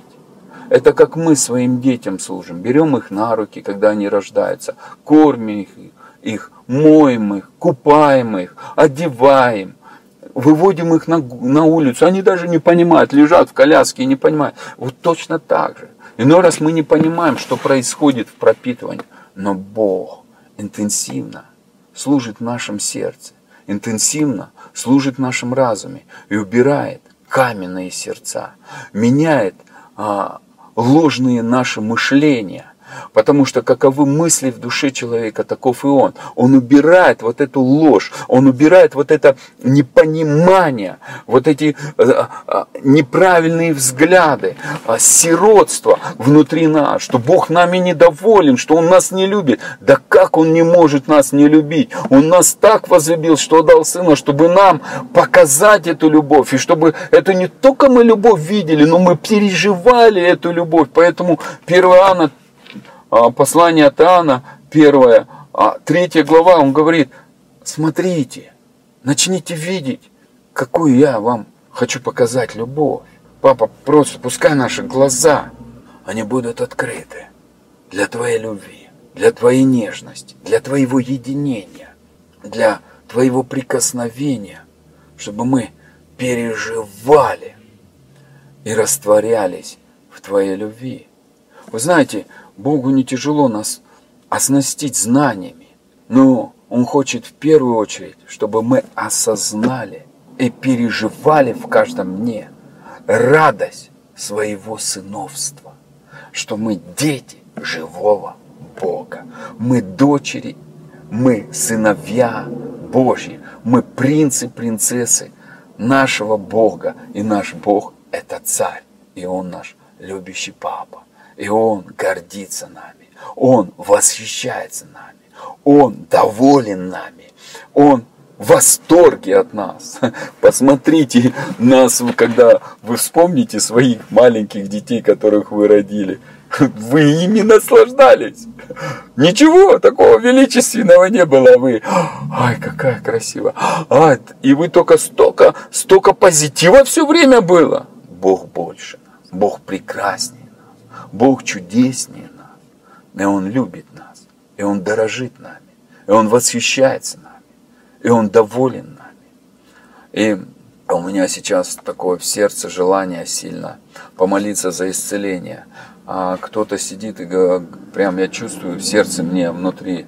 Это как мы своим детям служим. Берем их на руки, когда они рождаются, кормим их, их моем их, купаем их, одеваем, выводим их на, на улицу. Они даже не понимают, лежат в коляске и не понимают. Вот точно так же. Иной раз мы не понимаем, что происходит в пропитывании. Но Бог интенсивно служит в нашем сердце, интенсивно служит в нашем разуме и убирает каменные сердца, меняет а, ложные наши мышления, Потому что каковы мысли в душе человека, таков и он. Он убирает вот эту ложь, он убирает вот это непонимание, вот эти э, э, неправильные взгляды, э, сиротство внутри нас, что Бог нами недоволен, что Он нас не любит. Да как Он не может нас не любить? Он нас так возлюбил, что отдал Сына, чтобы нам показать эту любовь, и чтобы это не только мы любовь видели, но мы переживали эту любовь. Поэтому 1 Иоанна а, послание от Иоанна, первое, а, третья глава, он говорит, смотрите, начните видеть, какую я вам хочу показать любовь. Папа, просто пускай наши глаза, они будут открыты для твоей любви, для твоей нежности, для твоего единения, для твоего прикосновения, чтобы мы переживали и растворялись в твоей любви. Вы знаете, Богу не тяжело нас оснастить знаниями, но Он хочет в первую очередь, чтобы мы осознали и переживали в каждом дне радость своего сыновства, что мы дети живого Бога, мы дочери, мы сыновья Божьи, мы принцы, принцессы нашего Бога, и наш Бог – это царь, и Он наш любящий папа. И Он гордится нами. Он восхищается нами. Он доволен нами. Он в восторге от нас. [LAUGHS] Посмотрите нас, когда вы вспомните своих маленьких детей, которых вы родили. [LAUGHS] Вы ими наслаждались. Ничего такого величественного не было. Вы, ай, какая красивая. А, и вы только столько, столько позитива все время было. Бог больше Бог прекраснее Бог чудеснее нас. И Он любит нас, и Он дорожит нами, и Он восхищается нами, и Он доволен нами. И у меня сейчас такое в сердце желание сильно помолиться за исцеление. А кто-то сидит и прям я чувствую в сердце мне внутри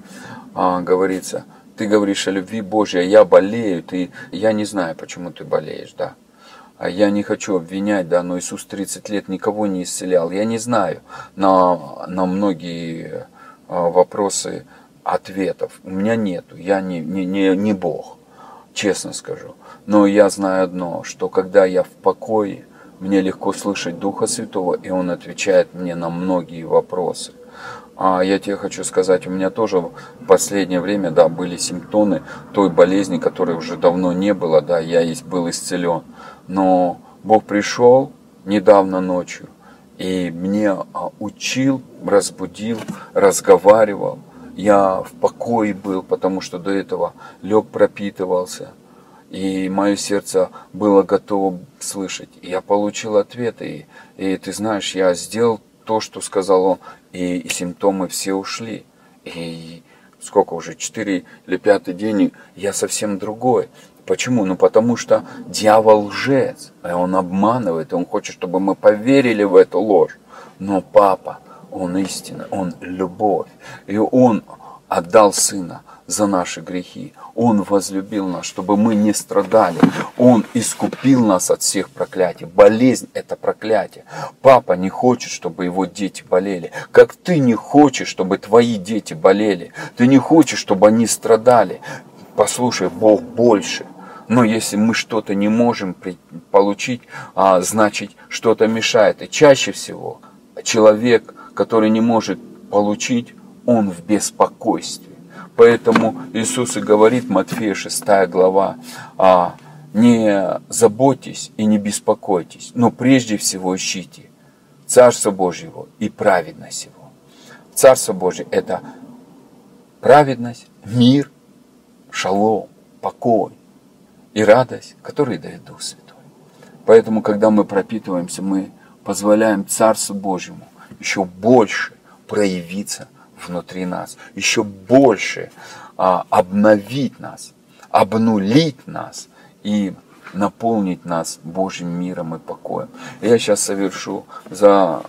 а, говорится, ты говоришь о любви Божьей, а я болею, ты, я не знаю, почему ты болеешь, да. А я не хочу обвинять, да, но Иисус 30 лет никого не исцелял. Я не знаю на, на многие а, вопросы ответов. У меня нету, я не, не, не, не Бог, честно скажу. Но я знаю одно, что когда я в покое, мне легко слышать Духа Святого, и Он отвечает мне на многие вопросы. А я тебе хочу сказать, у меня тоже в последнее время, да, были симптомы той болезни, которой уже давно не было, да, я был исцелен. Но Бог пришел недавно ночью и мне а, учил, разбудил, разговаривал. Я в покое был, потому что до этого лег пропитывался. И мое сердце было готово слышать. Я получил ответы. И, и ты знаешь, я сделал то, что сказал он, и, и симптомы все ушли. И сколько уже, четыре или пятый день, я совсем другой. Почему? Ну потому что дьявол лжец, и он обманывает, он хочет, чтобы мы поверили в эту ложь. Но папа, он истина, он любовь, и он отдал сына за наши грехи. Он возлюбил нас, чтобы мы не страдали. Он искупил нас от всех проклятий. Болезнь – это проклятие. Папа не хочет, чтобы его дети болели. Как ты не хочешь, чтобы твои дети болели. Ты не хочешь, чтобы они страдали. Послушай, Бог больше. Но если мы что-то не можем получить, а, значит что-то мешает. И чаще всего человек, который не может получить, он в беспокойстве. Поэтому Иисус и говорит, Матфея 6 глава, а, не заботьтесь и не беспокойтесь, но прежде всего ищите Царство Божьего и праведность Его. Царство Божье – это праведность, мир, шалом, покой и радость, которые дает Дух Святой. Поэтому, когда мы пропитываемся, мы позволяем Царству Божьему еще больше проявиться внутри нас, еще больше а, обновить нас, обнулить нас и наполнить нас Божьим миром и покоем. Я сейчас совершу за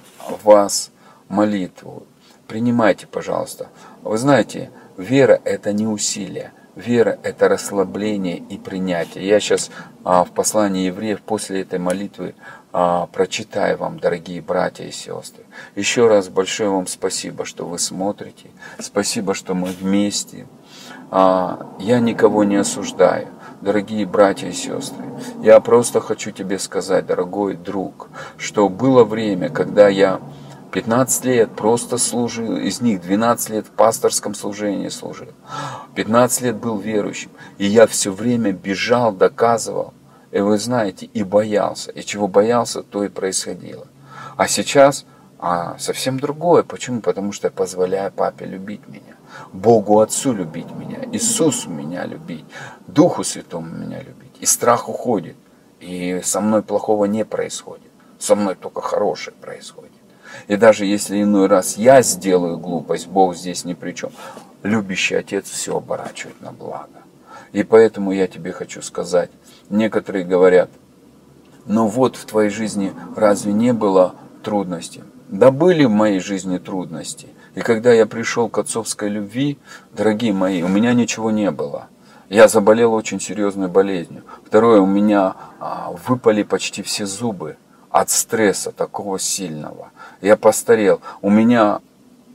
вас молитву. Принимайте, пожалуйста. Вы знаете, вера – это не усилие. Вера – это расслабление и принятие. Я сейчас а, в послании евреев после этой молитвы а, прочитаю вам, дорогие братья и сестры. Еще раз большое вам спасибо, что вы смотрите. Спасибо, что мы вместе. А, я никого не осуждаю, дорогие братья и сестры. Я просто хочу тебе сказать, дорогой друг, что было время, когда я 15 лет просто служил, из них 12 лет в пасторском служении служил. 15 лет был верующим. И я все время бежал, доказывал. И вы знаете, и боялся. И чего боялся, то и происходило. А сейчас а, совсем другое. Почему? Потому что я позволяю папе любить меня. Богу Отцу любить меня. Иисусу меня любить. Духу Святому меня любить. И страх уходит. И со мной плохого не происходит. Со мной только хорошее происходит. И даже если иной раз я сделаю глупость, Бог здесь ни при чем. Любящий Отец все оборачивает на благо. И поэтому я тебе хочу сказать, некоторые говорят, ну вот в твоей жизни разве не было трудностей? Да были в моей жизни трудности. И когда я пришел к отцовской любви, дорогие мои, у меня ничего не было. Я заболел очень серьезной болезнью. Второе, у меня а, выпали почти все зубы от стресса такого сильного. Я постарел. У меня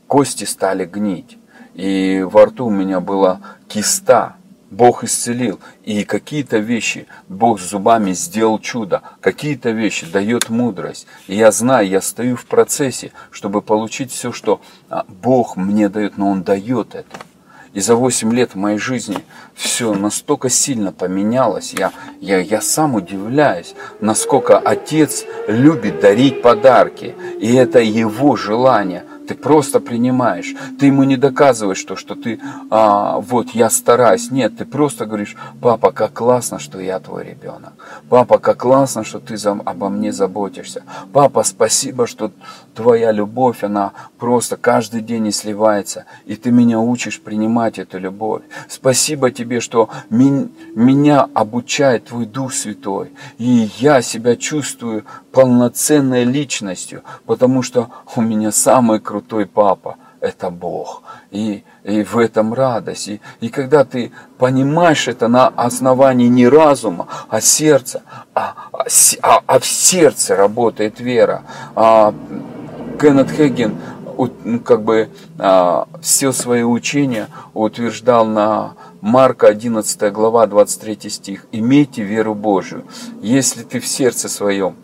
кости стали гнить. И во рту у меня была киста. Бог исцелил. И какие-то вещи Бог зубами сделал чудо. Какие-то вещи дает мудрость. И я знаю, я стою в процессе, чтобы получить все, что а, Бог мне дает. Но Он дает это. И за 8 лет моей жизни все настолько сильно поменялось. Я, я, я сам удивляюсь, насколько отец любит дарить подарки. И это его желание. Ты просто принимаешь. Ты ему не доказываешь то, что ты, а, вот, я стараюсь. Нет, ты просто говоришь, папа, как классно, что я твой ребенок. Папа, как классно, что ты за, обо мне заботишься. Папа, спасибо, что твоя любовь, она просто каждый день не сливается. И ты меня учишь принимать эту любовь. Спасибо тебе, что меня обучает твой Дух Святой. И я себя чувствую полноценной личностью, потому что у меня самый крутой папа – это Бог. И, и в этом радость. И, и когда ты понимаешь это на основании не разума, а сердца, а, а, а, а в сердце работает вера. А, Кеннет Хеген как бы а, все свои учения утверждал на Марка 11 глава 23 стих. «Имейте веру Божию, если ты в сердце своем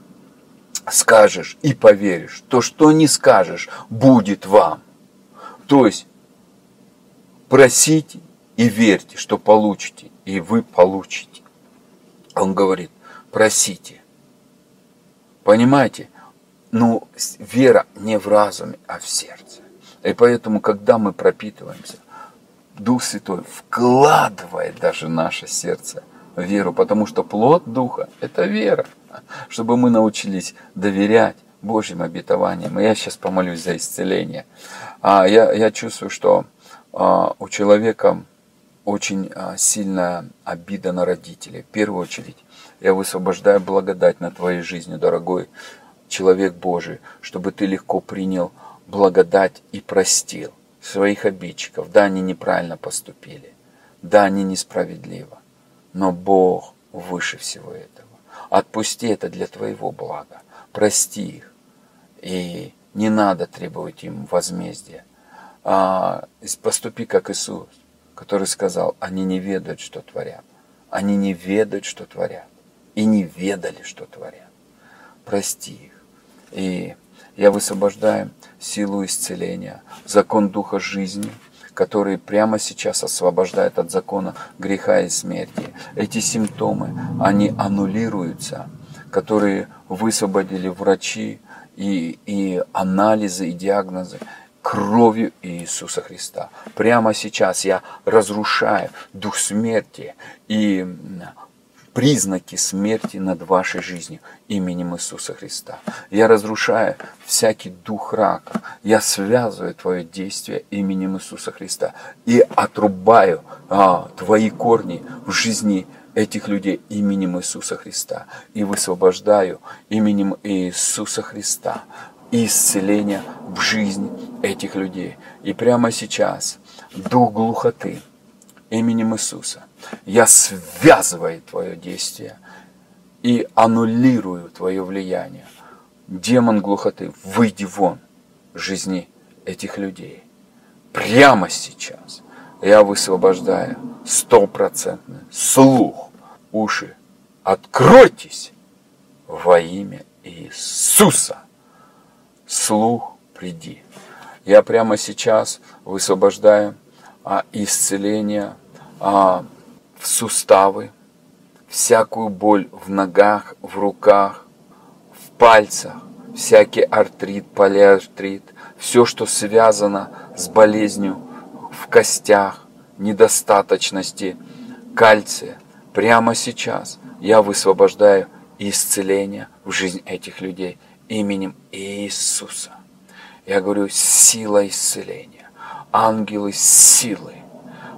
скажешь и поверишь, то что не скажешь, будет вам. То есть просите и верьте, что получите, и вы получите. Он говорит, просите. Понимаете? Ну, вера не в разуме, а в сердце. И поэтому, когда мы пропитываемся, Дух Святой вкладывает даже наше сердце в веру, потому что плод Духа – это вера чтобы мы научились доверять Божьим обетованиям. И я сейчас помолюсь за исцеление. А я, я чувствую, что а, у человека очень а, сильная обида на родителей. В первую очередь, я высвобождаю благодать на твоей жизни, дорогой человек Божий, чтобы ты легко принял благодать и простил своих обидчиков. Да, они неправильно поступили. Да, они несправедливо. Но Бог выше всего этого. Отпусти это для твоего блага. Прости их. И не надо требовать им возмездия. А, поступи как Иисус, который сказал, они не ведают, что творят. Они не ведают, что творят. И не ведали, что творят. Прости их. И я высвобождаю силу исцеления, закон Духа жизни – который прямо сейчас освобождает от закона греха и смерти. Эти симптомы, они аннулируются, которые высвободили врачи и, и анализы, и диагнозы кровью Иисуса Христа. Прямо сейчас я разрушаю дух смерти и признаки смерти над вашей жизнью именем Иисуса Христа. Я разрушаю всякий дух рака. Я связываю твое действие именем Иисуса Христа и отрубаю а, твои корни в жизни этих людей именем Иисуса Христа и высвобождаю именем Иисуса Христа исцеление в жизнь этих людей. И прямо сейчас дух глухоты именем Иисуса – я связываю твое действие и аннулирую твое влияние. Демон глухоты, выйди вон жизни этих людей. Прямо сейчас я высвобождаю стопроцентный слух, уши. Откройтесь во имя Иисуса. Слух, приди. Я прямо сейчас высвобождаю исцеление а, в суставы, всякую боль в ногах, в руках, в пальцах, всякий артрит, полиартрит, все, что связано с болезнью в костях, недостаточности кальция. Прямо сейчас я высвобождаю исцеление в жизнь этих людей именем Иисуса. Я говорю, сила исцеления, ангелы силы,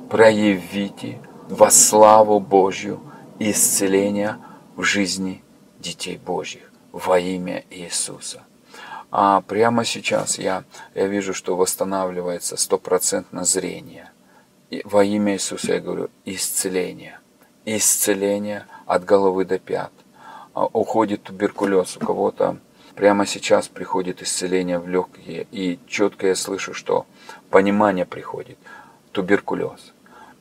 проявите во славу Божью исцеления в жизни детей Божьих во имя Иисуса. А прямо сейчас я, я вижу, что восстанавливается стопроцентно зрение. И во имя Иисуса я говорю исцеление. Исцеление от головы до пят. А уходит туберкулез. У кого-то прямо сейчас приходит исцеление в легкие. И четко я слышу, что понимание приходит. Туберкулез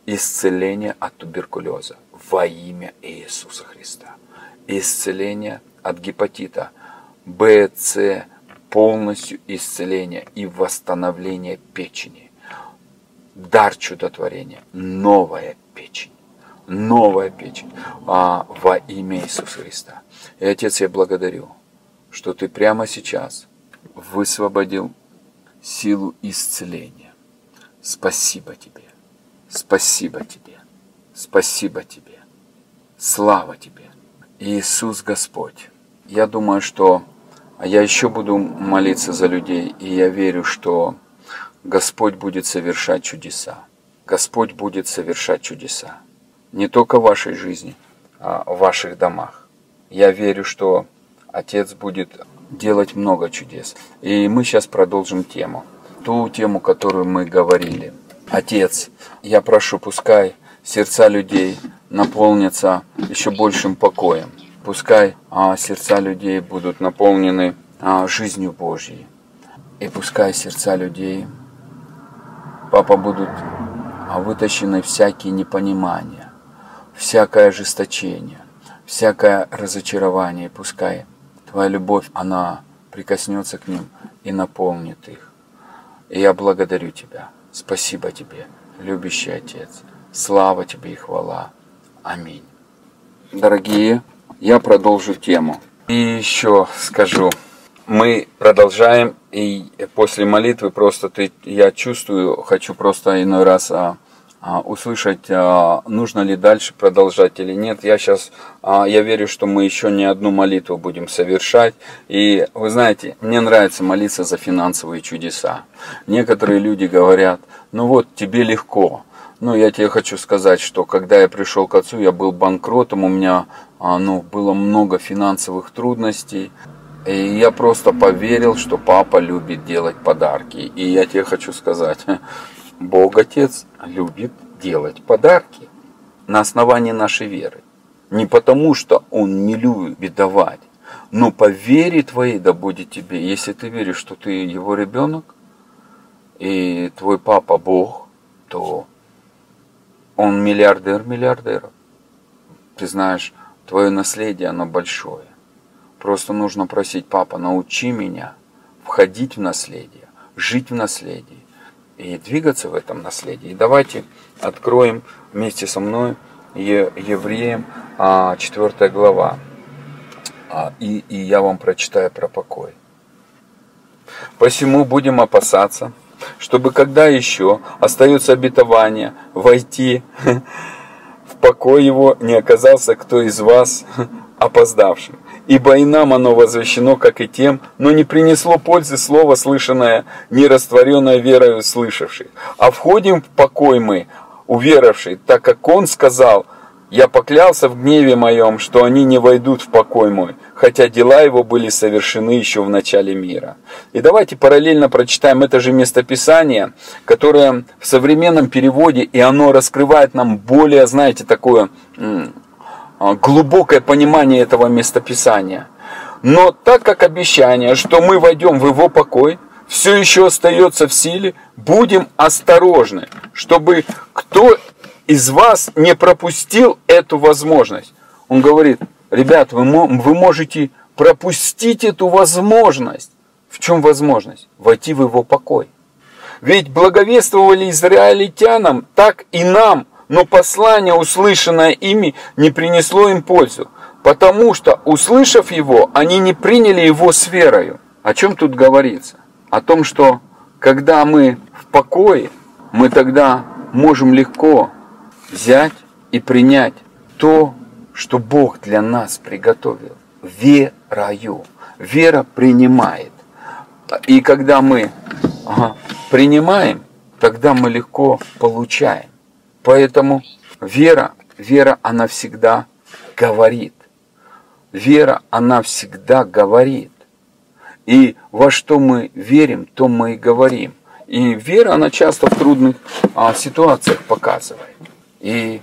исцеление от туберкулеза во имя Иисуса Христа. Исцеление от гепатита Б, С, полностью исцеление и восстановление печени. Дар чудотворения, новая печень, новая печень а, во имя Иисуса Христа. И, Отец, я благодарю, что Ты прямо сейчас высвободил силу исцеления. Спасибо тебе. Спасибо тебе. Спасибо тебе. Слава тебе. Иисус Господь. Я думаю, что я еще буду молиться за людей, и я верю, что Господь будет совершать чудеса. Господь будет совершать чудеса. Не только в вашей жизни, а в ваших домах. Я верю, что Отец будет делать много чудес. И мы сейчас продолжим тему. Ту тему, которую мы говорили. Отец, я прошу, пускай сердца людей наполнятся еще большим покоем. Пускай а, сердца людей будут наполнены а, жизнью Божьей. И пускай сердца людей, Папа, будут а, вытащены всякие непонимания, всякое ожесточение, всякое разочарование. Пускай Твоя любовь, она прикоснется к ним и наполнит их. И я благодарю Тебя. Спасибо Тебе, любящий Отец. Слава Тебе и хвала. Аминь. Дорогие, я продолжу тему. И еще скажу, мы продолжаем, и после молитвы просто ты, я чувствую, хочу просто иной раз а, услышать, а, нужно ли дальше продолжать или нет. Я сейчас, а, я верю, что мы еще не одну молитву будем совершать. И вы знаете, мне нравится молиться за финансовые чудеса. Некоторые люди говорят, ну вот тебе легко. Ну, я тебе хочу сказать, что когда я пришел к отцу, я был банкротом, у меня ну, было много финансовых трудностей. И я просто поверил, что папа любит делать подарки. И я тебе хочу сказать, [LAUGHS] Бог Отец любит делать подарки на основании нашей веры. Не потому, что Он не любит давать, но по вере твоей да будет тебе. Если ты веришь, что ты его ребенок, и твой папа Бог, то он миллиардер миллиардеров. Ты знаешь, твое наследие, оно большое. Просто нужно просить, папа, научи меня входить в наследие, жить в наследии и двигаться в этом наследии. Давайте откроем вместе со мной Евреям 4 а, глава. А, и, и я вам прочитаю про покой. Посему будем опасаться, чтобы когда еще остается обетование войти [LAUGHS] в покой его, не оказался кто из вас [LAUGHS] опоздавшим ибо и нам оно возвещено, как и тем, но не принесло пользы слово, слышанное, не растворенное верою слышавших. А входим в покой мы, уверовавший, так как он сказал, «Я поклялся в гневе моем, что они не войдут в покой мой, хотя дела его были совершены еще в начале мира». И давайте параллельно прочитаем это же местописание, которое в современном переводе, и оно раскрывает нам более, знаете, такое глубокое понимание этого местописания. Но так как обещание, что мы войдем в его покой, все еще остается в силе, будем осторожны, чтобы кто из вас не пропустил эту возможность. Он говорит, ребят, вы, вы можете пропустить эту возможность. В чем возможность? Войти в его покой. Ведь благовествовали израильтянам, так и нам – но послание, услышанное ими, не принесло им пользу, потому что, услышав его, они не приняли его с верою. О чем тут говорится? О том, что когда мы в покое, мы тогда можем легко взять и принять то, что Бог для нас приготовил. Верою. Вера принимает. И когда мы принимаем, тогда мы легко получаем. Поэтому вера, вера, она всегда говорит. Вера, она всегда говорит. И во что мы верим, то мы и говорим. И вера, она часто в трудных а, ситуациях показывает. И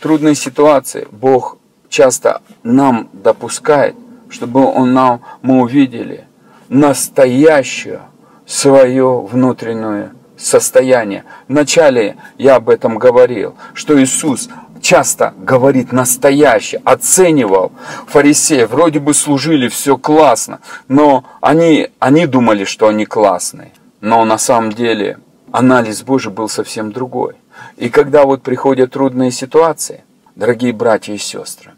трудные ситуации Бог часто нам допускает, чтобы он нам, мы увидели настоящую свою внутреннюю состояние. Вначале я об этом говорил, что Иисус часто говорит настоящее, оценивал фарисеев, вроде бы служили, все классно, но они, они думали, что они классные. Но на самом деле анализ Божий был совсем другой. И когда вот приходят трудные ситуации, дорогие братья и сестры,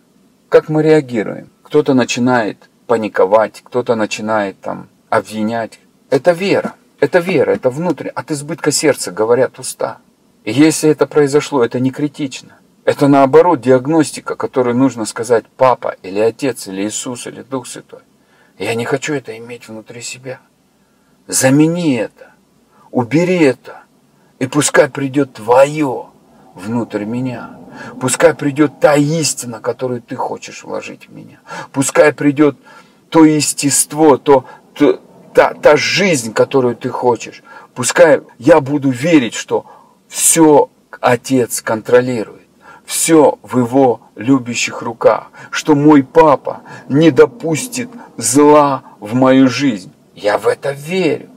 как мы реагируем? Кто-то начинает паниковать, кто-то начинает там обвинять. Это вера. Это вера, это внутренне. От избытка сердца говорят уста. И если это произошло, это не критично. Это наоборот диагностика, которую нужно сказать папа или отец или Иисус или Дух Святой. Я не хочу это иметь внутри себя. Замени это, убери это, и пускай придет твое внутрь меня. Пускай придет та истина, которую ты хочешь вложить в меня. Пускай придет то естество, то, то та, та жизнь, которую ты хочешь. Пускай я буду верить, что все Отец контролирует все в его любящих руках, что мой папа не допустит зла в мою жизнь. Я в это верю.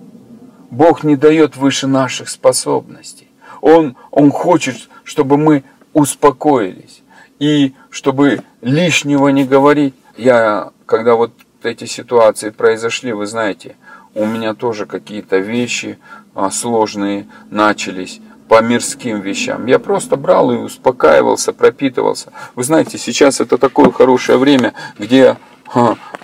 Бог не дает выше наших способностей. Он, он хочет, чтобы мы успокоились. И чтобы лишнего не говорить. Я, когда вот эти ситуации произошли, вы знаете, у меня тоже какие-то вещи а, сложные начались по мирским вещам. Я просто брал и успокаивался, пропитывался. Вы знаете, сейчас это такое хорошее время, где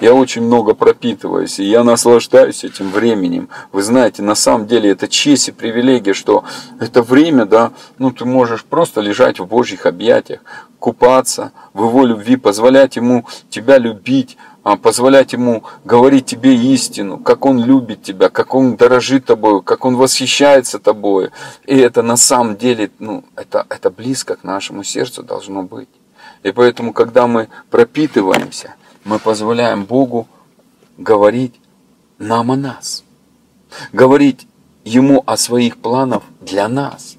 я очень много пропитываюсь, и я наслаждаюсь этим временем. Вы знаете, на самом деле это честь и привилегия, что это время, да, ну ты можешь просто лежать в Божьих объятиях, купаться в Его любви, позволять Ему тебя любить, позволять ему говорить тебе истину, как он любит тебя, как он дорожит тобой, как он восхищается тобой. И это на самом деле, ну, это, это близко к нашему сердцу должно быть. И поэтому, когда мы пропитываемся, мы позволяем Богу говорить нам о нас. Говорить Ему о своих планах для нас.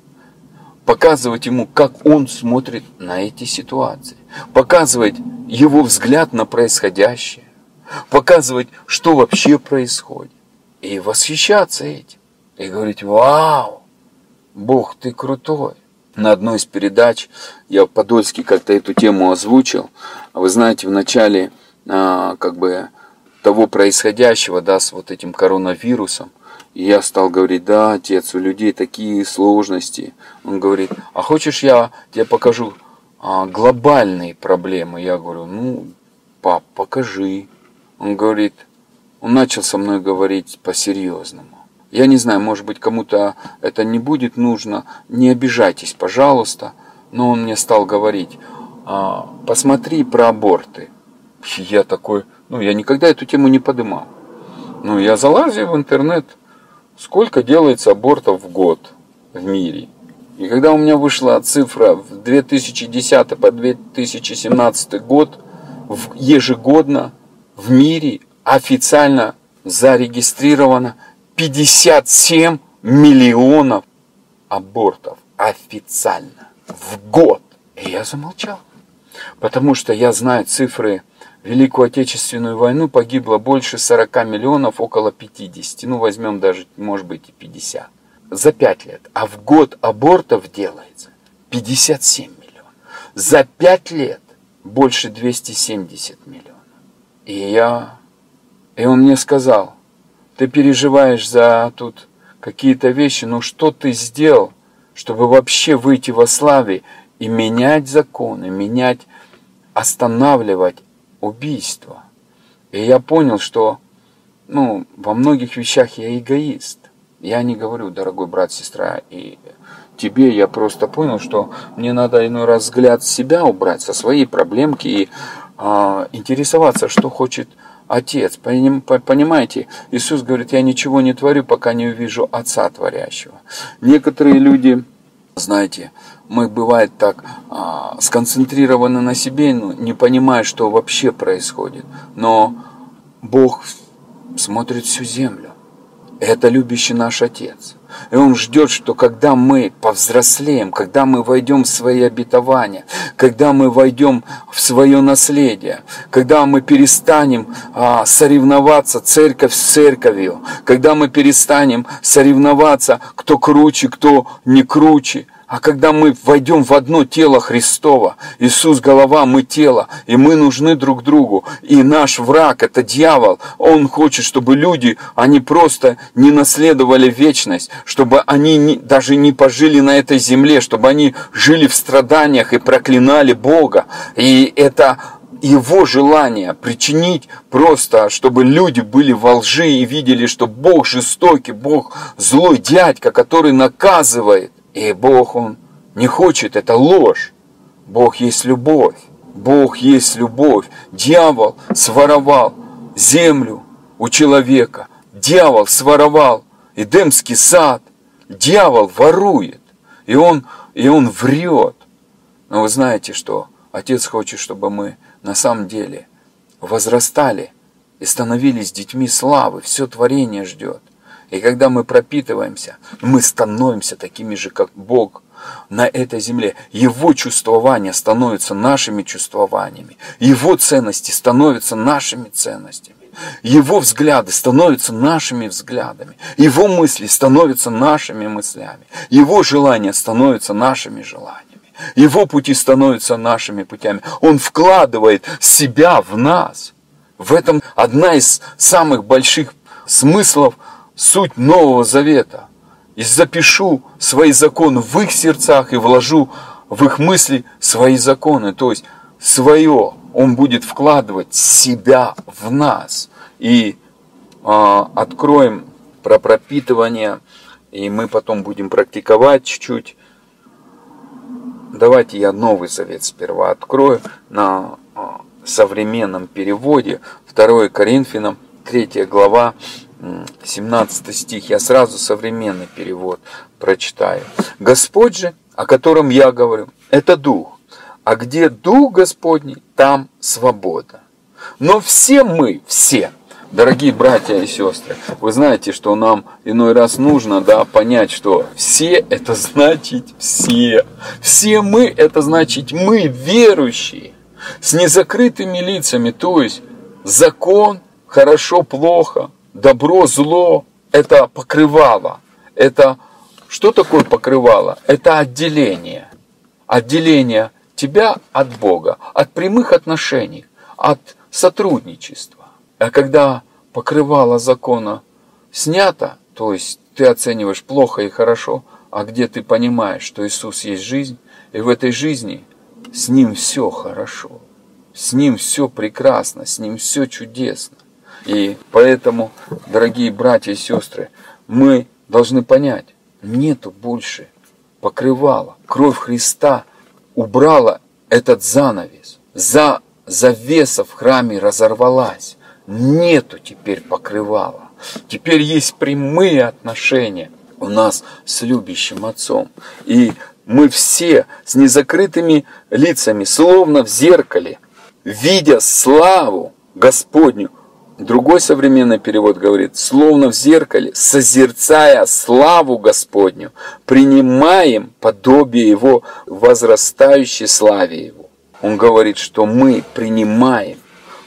Показывать Ему, как Он смотрит на эти ситуации показывать его взгляд на происходящее, показывать, что вообще происходит, и восхищаться этим, и говорить, вау, Бог, ты крутой. На одной из передач я в Подольске как-то эту тему озвучил. Вы знаете, в начале а, как бы того происходящего, да, с вот этим коронавирусом, и я стал говорить, да, отец, у людей такие сложности. Он говорит, а хочешь я тебе покажу глобальные проблемы. Я говорю, ну, пап, покажи. Он говорит, он начал со мной говорить по-серьезному. Я не знаю, может быть, кому-то это не будет нужно. Не обижайтесь, пожалуйста. Но он мне стал говорить, а, посмотри про аборты. Я такой, ну, я никогда эту тему не подымал. Ну, я залазил в интернет, сколько делается абортов в год в мире. И когда у меня вышла цифра в 2010 по 2017 год, ежегодно в мире официально зарегистрировано 57 миллионов абортов официально в год. И я замолчал. Потому что я знаю цифры Великую Отечественную войну погибло больше 40 миллионов, около 50. Ну, возьмем даже, может быть, и 50 за 5 лет, а в год абортов делается 57 миллионов. За 5 лет больше 270 миллионов. И я, и он мне сказал, ты переживаешь за тут какие-то вещи, но что ты сделал, чтобы вообще выйти во славе и менять законы, менять, останавливать убийство. И я понял, что ну, во многих вещах я эгоист. Я не говорю, дорогой брат, сестра, и тебе я просто понял, что мне надо иной раз взгляд себя убрать со своей проблемки и а, интересоваться, что хочет Отец. Понимаете, Иисус говорит, я ничего не творю, пока не увижу Отца творящего. Некоторые люди, знаете, мы бывает так а, сконцентрированы на себе, ну, не понимая, что вообще происходит. Но Бог смотрит всю землю. Это любящий наш Отец. И Он ждет, что когда мы повзрослеем, когда мы войдем в свои обетования, когда мы войдем в свое наследие, когда мы перестанем а, соревноваться церковь с церковью, когда мы перестанем соревноваться, кто круче, кто не круче, а когда мы войдем в одно тело Христова, Иисус голова, мы тело, и мы нужны друг другу, и наш враг, это дьявол, он хочет, чтобы люди, они просто не наследовали вечность, чтобы они не, даже не пожили на этой земле, чтобы они жили в страданиях и проклинали Бога. И это его желание причинить просто, чтобы люди были во лжи и видели, что Бог жестокий, Бог злой дядька, который наказывает. И Бог, Он не хочет, это ложь. Бог есть любовь. Бог есть любовь. Дьявол своровал землю у человека. Дьявол своровал Эдемский сад. Дьявол ворует. И он, и он врет. Но вы знаете, что Отец хочет, чтобы мы на самом деле возрастали и становились детьми славы. Все творение ждет. И когда мы пропитываемся, мы становимся такими же, как Бог на этой земле. Его чувствования становятся нашими чувствованиями. Его ценности становятся нашими ценностями. Его взгляды становятся нашими взглядами. Его мысли становятся нашими мыслями. Его желания становятся нашими желаниями. Его пути становятся нашими путями. Он вкладывает себя в нас. В этом одна из самых больших смыслов суть Нового Завета. И запишу свои законы в их сердцах и вложу в их мысли свои законы. То есть свое Он будет вкладывать себя в нас. И э, откроем про пропитывание, и мы потом будем практиковать чуть-чуть. Давайте я Новый Завет сперва открою на а, современном переводе. 2 Коринфянам, 3 глава, 17 стих. Я сразу современный перевод прочитаю. Господь же, о котором я говорю, это Дух. А где Дух Господний, там свобода. Но все мы, все, Дорогие братья и сестры, вы знаете, что нам иной раз нужно да, понять, что все это значит все. Все мы это значит мы, верующие, с незакрытыми лицами, то есть закон, хорошо, плохо, добро, зло, это покрывало. Это что такое покрывало? Это отделение. Отделение тебя от Бога, от прямых отношений, от сотрудничества. А когда покрывало закона снято, то есть ты оцениваешь плохо и хорошо, а где ты понимаешь, что Иисус есть жизнь, и в этой жизни с Ним все хорошо, с Ним все прекрасно, с Ним все чудесно. И поэтому, дорогие братья и сестры, мы должны понять, нету больше покрывала. Кровь Христа убрала этот занавес. За завеса в храме разорвалась нету теперь покрывала. Теперь есть прямые отношения у нас с любящим Отцом. И мы все с незакрытыми лицами, словно в зеркале, видя славу Господню, Другой современный перевод говорит, словно в зеркале, созерцая славу Господню, принимаем подобие Его возрастающей славе Его. Он говорит, что мы принимаем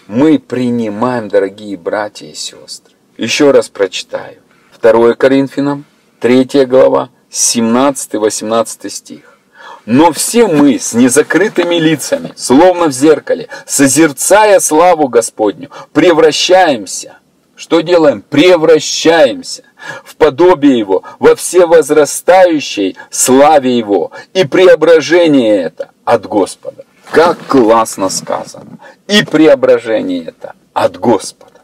мы принимаем, дорогие братья и сестры. Еще раз прочитаю. 2 Коринфянам, 3 глава, 17-18 стих. Но все мы с незакрытыми лицами, словно в зеркале, созерцая славу Господню, превращаемся. Что делаем? Превращаемся в подобие Его, во всевозрастающей славе Его. И преображение это от Господа. Как классно сказано. И преображение это от Господа.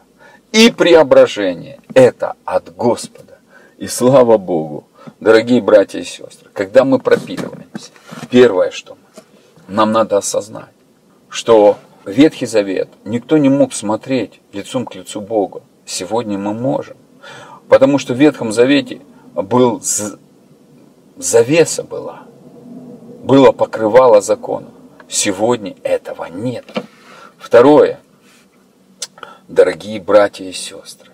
И преображение это от Господа. И слава Богу, дорогие братья и сестры, когда мы пропитываемся, первое, что мы, нам надо осознать, что Ветхий Завет никто не мог смотреть лицом к лицу Бога. Сегодня мы можем. Потому что в Ветхом Завете был завеса была, было покрывало закона. Сегодня этого нет. Второе. Дорогие братья и сестры,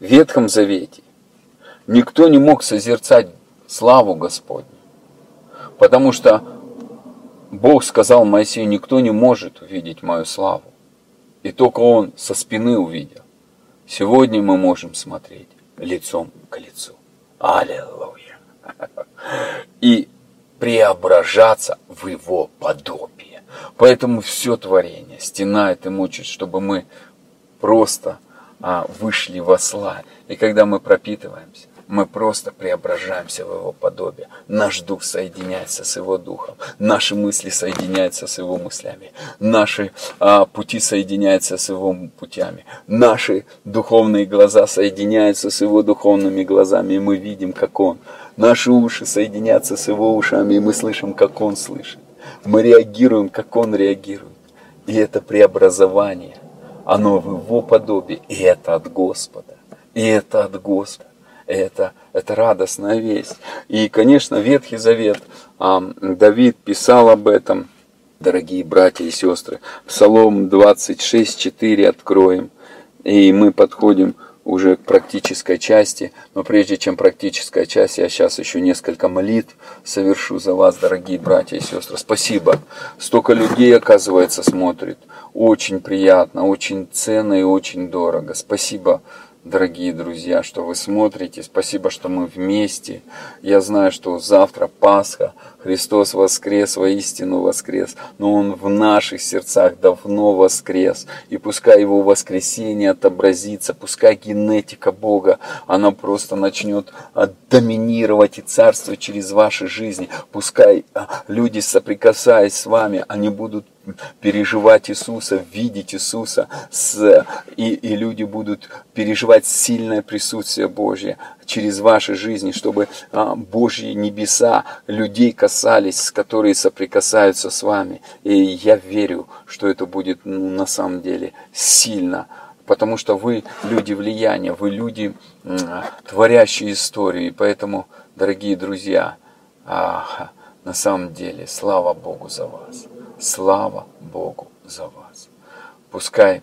в Ветхом Завете никто не мог созерцать славу Господню, потому что Бог сказал Моисею, никто не может увидеть мою славу. И только он со спины увидел. Сегодня мы можем смотреть лицом к лицу. Аллилуйя. И преображаться в его подобие. Поэтому все творение стенает и мучает, чтобы мы просто а, вышли во славе. И когда мы пропитываемся, мы просто преображаемся в Его подобие. Наш дух соединяется с Его духом, наши мысли соединяются с Его мыслями, наши а, пути соединяются с Его путями, наши духовные глаза соединяются с Его духовными глазами, и мы видим, как Он. Наши уши соединятся с Его ушами, и мы слышим, как Он слышит. Мы реагируем, как Он реагирует. И это преобразование, оно в Его подобии, и это от Господа. И это от Господа. Это, это радостная весть. И, конечно, Ветхий Завет, Давид писал об этом, дорогие братья и сестры. Псалом 26, 4 откроем. И мы подходим уже к практической части. Но прежде чем практическая часть, я сейчас еще несколько молитв совершу за вас, дорогие братья и сестры. Спасибо. Столько людей, оказывается, смотрит. Очень приятно, очень ценно и очень дорого. Спасибо дорогие друзья, что вы смотрите. Спасибо, что мы вместе. Я знаю, что завтра Пасха, Христос воскрес, воистину воскрес, но Он в наших сердцах давно воскрес. И пускай Его воскресение отобразится, пускай генетика Бога, она просто начнет доминировать и царствовать через ваши жизни. Пускай а, люди, соприкасаясь с вами, они будут переживать Иисуса, видеть Иисуса, с, и, и люди будут переживать сильное присутствие Божье через ваши жизни, чтобы а, Божьи небеса людей касались, которые соприкасаются с вами. И я верю, что это будет ну, на самом деле сильно, потому что вы люди влияния, вы люди, творящие историю. И поэтому, дорогие друзья, на самом деле, слава Богу за вас. Слава Богу за вас. Пускай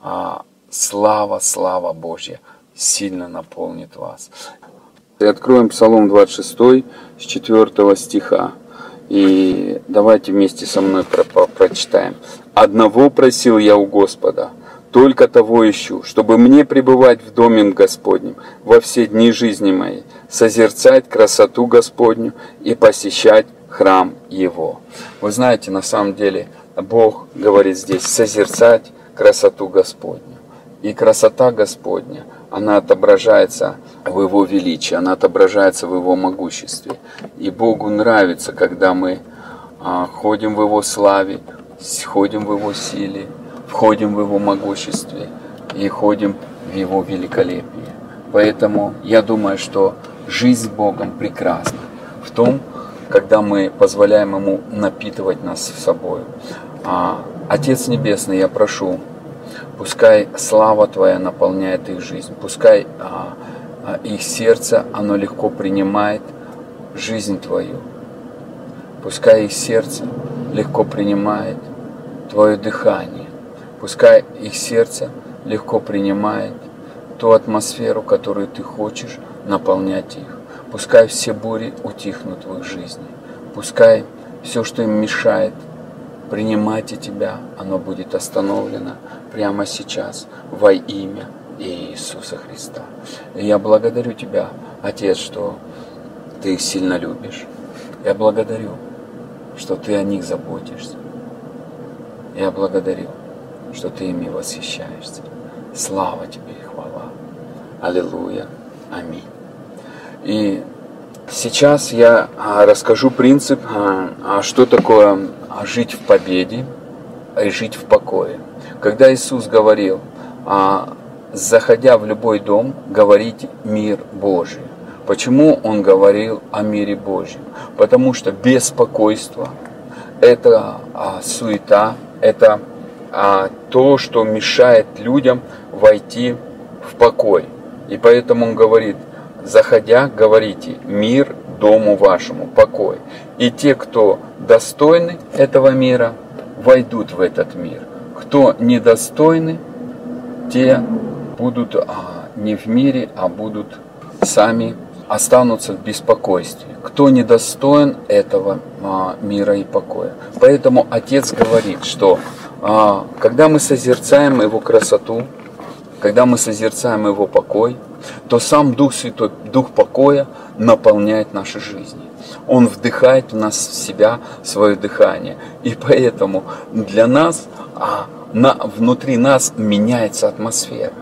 а, слава, слава Божья сильно наполнит вас. И откроем Псалом 26 с 4 стиха. И давайте вместе со мной про про прочитаем. «Одного просил я у Господа, только того ищу, чтобы мне пребывать в доме Господнем во все дни жизни моей, созерцать красоту Господню и посещать храм Его. Вы знаете, на самом деле, Бог говорит здесь созерцать красоту Господню. И красота Господня, она отображается в Его величии, она отображается в Его могуществе. И Богу нравится, когда мы а, ходим в Его славе, ходим в Его силе, входим в Его могуществе и ходим в Его великолепие. Поэтому я думаю, что жизнь с Богом прекрасна в том, когда мы позволяем Ему напитывать нас собой. А, Отец Небесный, я прошу, пускай слава Твоя наполняет их жизнь, пускай а, а, их сердце, оно легко принимает жизнь Твою, пускай их сердце легко принимает Твое дыхание, пускай их сердце легко принимает ту атмосферу, которую Ты хочешь наполнять их. Пускай все бури утихнут в их жизни. Пускай все, что им мешает принимать и Тебя, оно будет остановлено прямо сейчас во имя Иисуса Христа. И я благодарю Тебя, Отец, что Ты их сильно любишь. Я благодарю, что Ты о них заботишься. Я благодарю, что Ты ими восхищаешься. Слава Тебе и хвала. Аллилуйя. Аминь. И сейчас я а, расскажу принцип, а, а что такое жить в победе и жить в покое. Когда Иисус говорил, заходя в любой дом, говорить мир Божий. Почему Он говорил о мире Божьем? Потому что беспокойство – это суета, это то, что мешает людям войти в покой. И поэтому Он говорит – заходя, говорите «Мир дому вашему, покой». И те, кто достойны этого мира, войдут в этот мир. Кто недостойны, те будут а, не в мире, а будут сами останутся в беспокойстве. Кто недостоин этого а, мира и покоя. Поэтому Отец говорит, что а, когда мы созерцаем Его красоту, когда мы созерцаем Его покой, то сам Дух Святой, Дух покоя наполняет наши жизни. Он вдыхает в нас в себя свое дыхание. И поэтому для нас, а, на, внутри нас меняется атмосфера.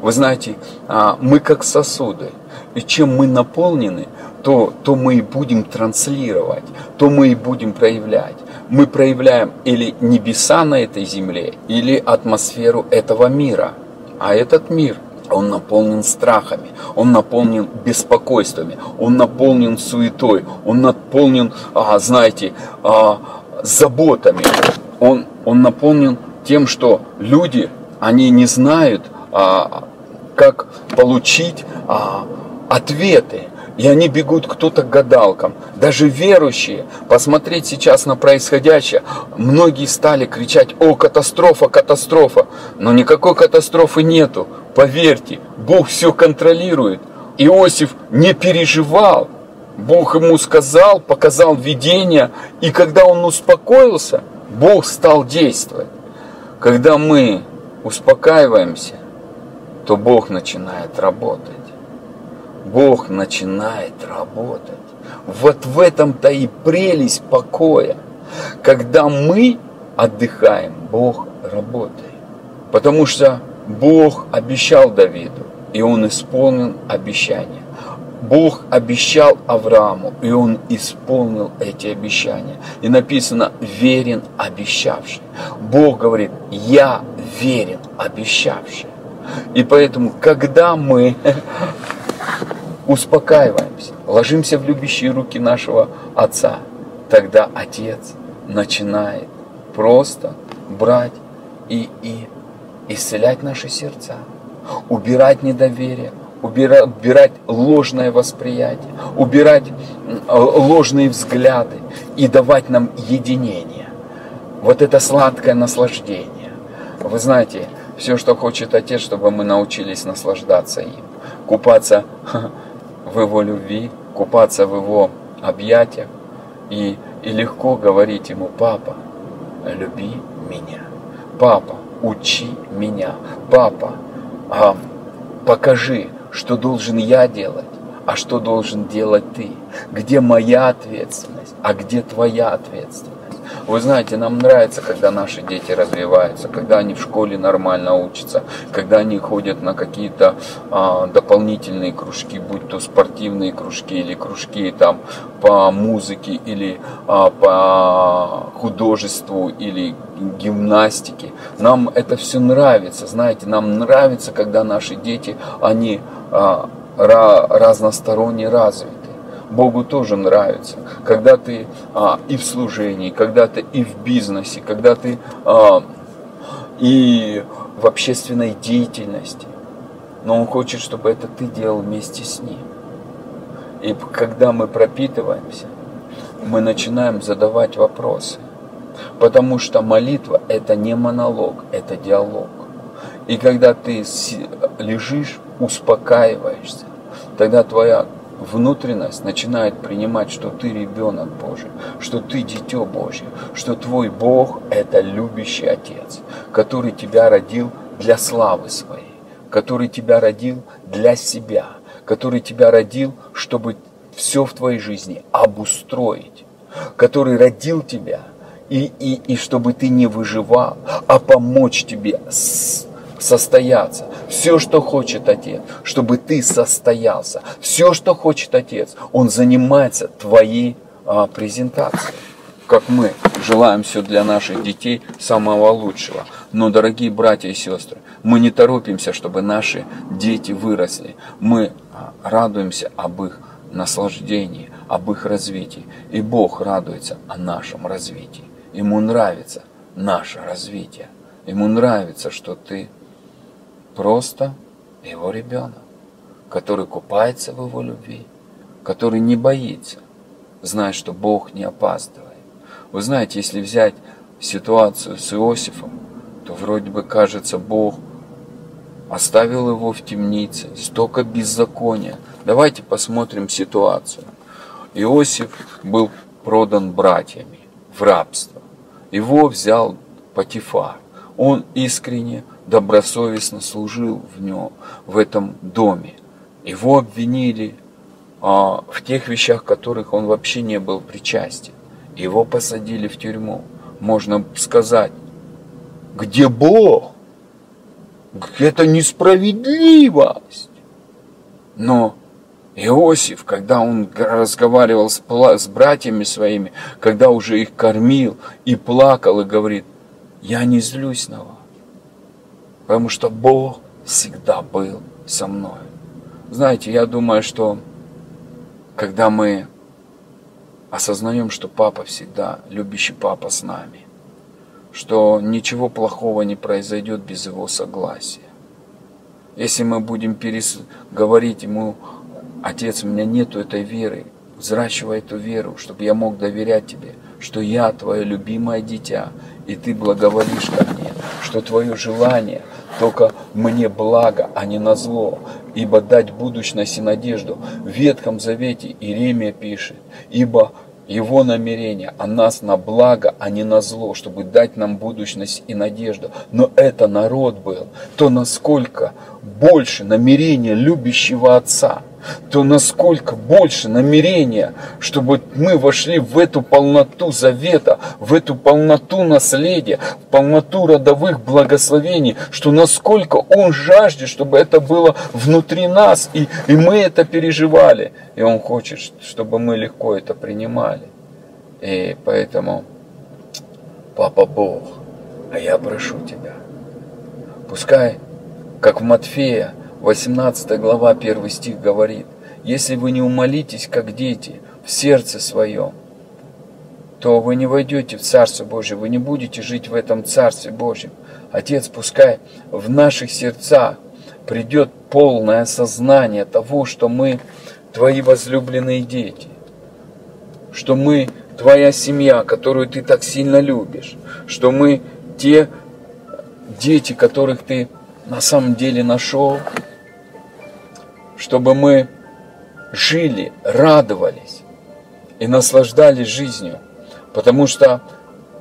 Вы знаете, а, мы как сосуды. и чем мы наполнены, то, то мы и будем транслировать, то мы и будем проявлять. Мы проявляем или небеса на этой земле, или атмосферу этого мира. А этот мир, он наполнен страхами, он наполнен беспокойствами, он наполнен суетой, он наполнен, а, знаете, а, заботами. Он, он наполнен тем, что люди, они не знают, а, как получить а, ответы. И они бегут кто-то к гадалкам. Даже верующие, посмотреть сейчас на происходящее, многие стали кричать, о, катастрофа, катастрофа. Но никакой катастрофы нету. Поверьте, Бог все контролирует. Иосиф не переживал. Бог ему сказал, показал видение, и когда он успокоился, Бог стал действовать. Когда мы успокаиваемся, то Бог начинает работать. Бог начинает работать. Вот в этом-то и прелесть покоя. Когда мы отдыхаем, Бог работает. Потому что Бог обещал Давиду, и он исполнил обещание. Бог обещал Аврааму, и он исполнил эти обещания. И написано «верен обещавший». Бог говорит «я верен обещавший». И поэтому, когда мы [LAUGHS] успокаиваемся, ложимся в любящие руки нашего Отца, тогда Отец начинает просто брать и, и исцелять наши сердца, убирать недоверие, убирать, ложное восприятие, убирать ложные взгляды и давать нам единение. Вот это сладкое наслаждение. Вы знаете, все, что хочет Отец, чтобы мы научились наслаждаться им, купаться [LAUGHS] в Его любви, купаться в Его объятиях и, и легко говорить Ему, папа, люби меня, папа, учи меня, папа, а, покажи, что должен я делать, а что должен делать ты, где моя ответственность, а где твоя ответственность. Вы знаете, нам нравится, когда наши дети развиваются, когда они в школе нормально учатся, когда они ходят на какие-то а, дополнительные кружки, будь то спортивные кружки или кружки там по музыке или а, по художеству или гимнастике. Нам это все нравится, знаете, нам нравится, когда наши дети, они а, разносторонне развиты. Богу тоже нравится, когда ты а, и в служении, когда ты и в бизнесе, когда ты а, и в общественной деятельности. Но Он хочет, чтобы это ты делал вместе с Ним. И когда мы пропитываемся, мы начинаем задавать вопросы. Потому что молитва – это не монолог, это диалог. И когда ты лежишь, успокаиваешься, тогда твоя внутренность начинает принимать, что ты ребенок Божий, что ты дитё Божье, что твой Бог – это любящий Отец, который тебя родил для славы своей, который тебя родил для себя, который тебя родил, чтобы все в твоей жизни обустроить, который родил тебя, и, и, и чтобы ты не выживал, а помочь тебе с состояться. Все, что хочет Отец, чтобы ты состоялся. Все, что хочет Отец, Он занимается твоей а, презентацией. Как мы желаем все для наших детей самого лучшего. Но, дорогие братья и сестры, мы не торопимся, чтобы наши дети выросли. Мы а, радуемся об их наслаждении, об их развитии. И Бог радуется о нашем развитии. Ему нравится наше развитие. Ему нравится, что ты просто его ребенок, который купается в его любви, который не боится, зная, что Бог не опаздывает. Вы знаете, если взять ситуацию с Иосифом, то вроде бы кажется, Бог оставил его в темнице, столько беззакония. Давайте посмотрим ситуацию. Иосиф был продан братьями в рабство. Его взял Патифар. Он искренне добросовестно служил в нем, в этом доме. Его обвинили а, в тех вещах, которых он вообще не был причастен. Его посадили в тюрьму. Можно сказать, где Бог? Это несправедливость. Но Иосиф, когда он разговаривал с, с братьями своими, когда уже их кормил и плакал и говорит, я не злюсь на вас, потому что Бог всегда был со мной. Знаете, я думаю, что когда мы осознаем, что папа всегда, любящий папа с нами, что ничего плохого не произойдет без его согласия. Если мы будем перес... говорить ему, отец, у меня нету этой веры, взращивай эту веру, чтобы я мог доверять тебе, что я твое любимое дитя, и ты благоволишь ко мне, что твое желание только мне благо, а не на зло, ибо дать будущность и надежду. В Ветхом Завете Иеремия пишет, ибо его намерение о нас на благо, а не на зло, чтобы дать нам будущность и надежду. Но это народ был, то насколько больше намерения любящего Отца – то насколько больше намерения, чтобы мы вошли в эту полноту завета, в эту полноту наследия, в полноту родовых благословений, что насколько Он жаждет, чтобы это было внутри нас, и, и мы это переживали. И Он хочет, чтобы мы легко это принимали. И поэтому, Папа Бог, а я прошу Тебя, пускай, как в Матфея, 18 глава, 1 стих говорит, «Если вы не умолитесь, как дети, в сердце своем, то вы не войдете в Царство Божие, вы не будете жить в этом Царстве Божьем. Отец, пускай в наших сердцах придет полное осознание того, что мы Твои возлюбленные дети, что мы Твоя семья, которую Ты так сильно любишь, что мы те дети, которых Ты на самом деле нашел, чтобы мы жили, радовались и наслаждались жизнью, потому что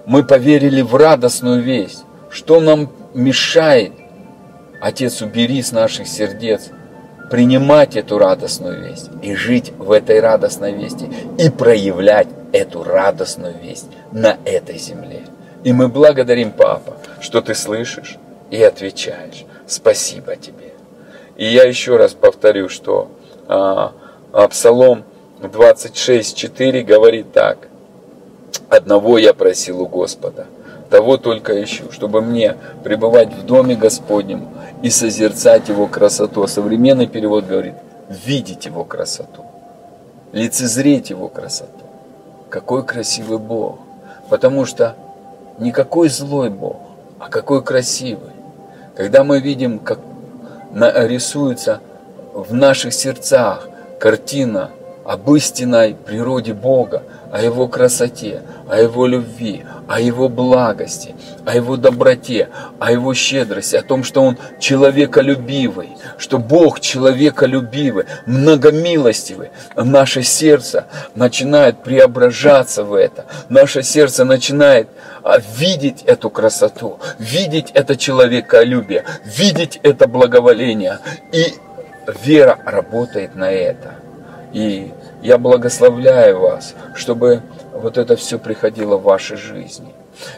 мы поверили в радостную весть. Что нам мешает, Отец, убери с наших сердец, принимать эту радостную весть и жить в этой радостной вести и проявлять эту радостную весть на этой земле. И мы благодарим, Папа, что ты слышишь и отвечаешь. Спасибо тебе. И я еще раз повторю, что а, а Псалом 26.4 говорит так. Одного я просил у Господа, того только ищу, чтобы мне пребывать в доме Господнем и созерцать Его красоту. А современный перевод говорит, видеть Его красоту, лицезреть Его красоту. Какой красивый Бог. Потому что не какой злой Бог, а какой красивый. Когда мы видим, как рисуется в наших сердцах картина об истинной природе Бога, о Его красоте, о Его любви, о Его благости, о Его доброте, о Его щедрости, о том, что Он человеколюбивый, что Бог человеколюбивый, многомилостивый. Наше сердце начинает преображаться в это. Наше сердце начинает а, видеть эту красоту, видеть это человеколюбие, видеть это благоволение. И вера работает на это. И я благословляю вас, чтобы вот это все приходило в вашей жизни.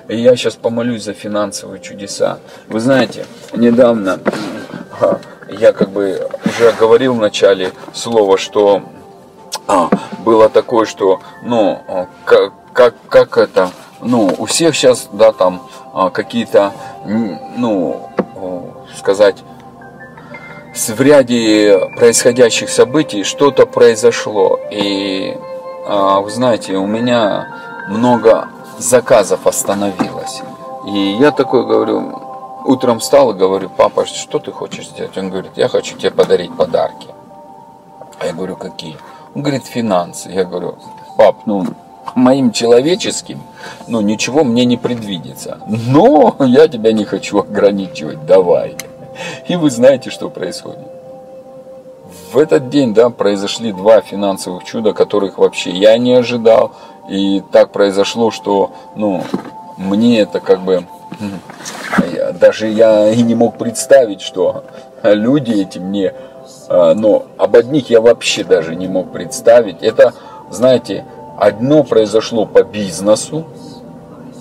И я сейчас помолюсь за финансовые чудеса. Вы знаете, недавно я как бы уже говорил в начале слова, что а, было такое, что, ну, как, как, как это, ну, у всех сейчас, да, там а, какие-то, ну, сказать, в ряде происходящих событий что-то произошло. И а, вы знаете, у меня много заказов остановилось. И я такой говорю, утром встал и говорю, папа, что ты хочешь сделать? Он говорит, я хочу тебе подарить подарки. А я говорю, какие? Он говорит, финансы. Я говорю, пап, ну, моим человеческим, ну, ничего мне не предвидится. Но я тебя не хочу ограничивать, давай. И вы знаете, что происходит. В этот день, да, произошли два финансовых чуда, которых вообще я не ожидал. И так произошло, что, ну, мне это как бы, даже я и не мог представить, что люди эти мне, а, но об одних я вообще даже не мог представить. Это, знаете, одно произошло по бизнесу,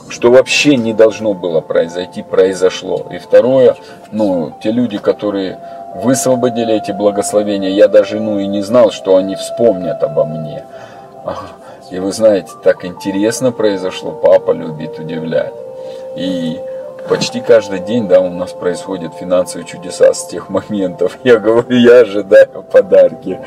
что вообще не должно было произойти, произошло. И второе, ну, те люди, которые высвободили эти благословения, я даже, ну, и не знал, что они вспомнят обо мне. И вы знаете, так интересно произошло, папа любит удивлять. И почти каждый день, да, у нас происходят финансовые чудеса с тех моментов. [LAUGHS] Я говорю, я ожидаю подарки.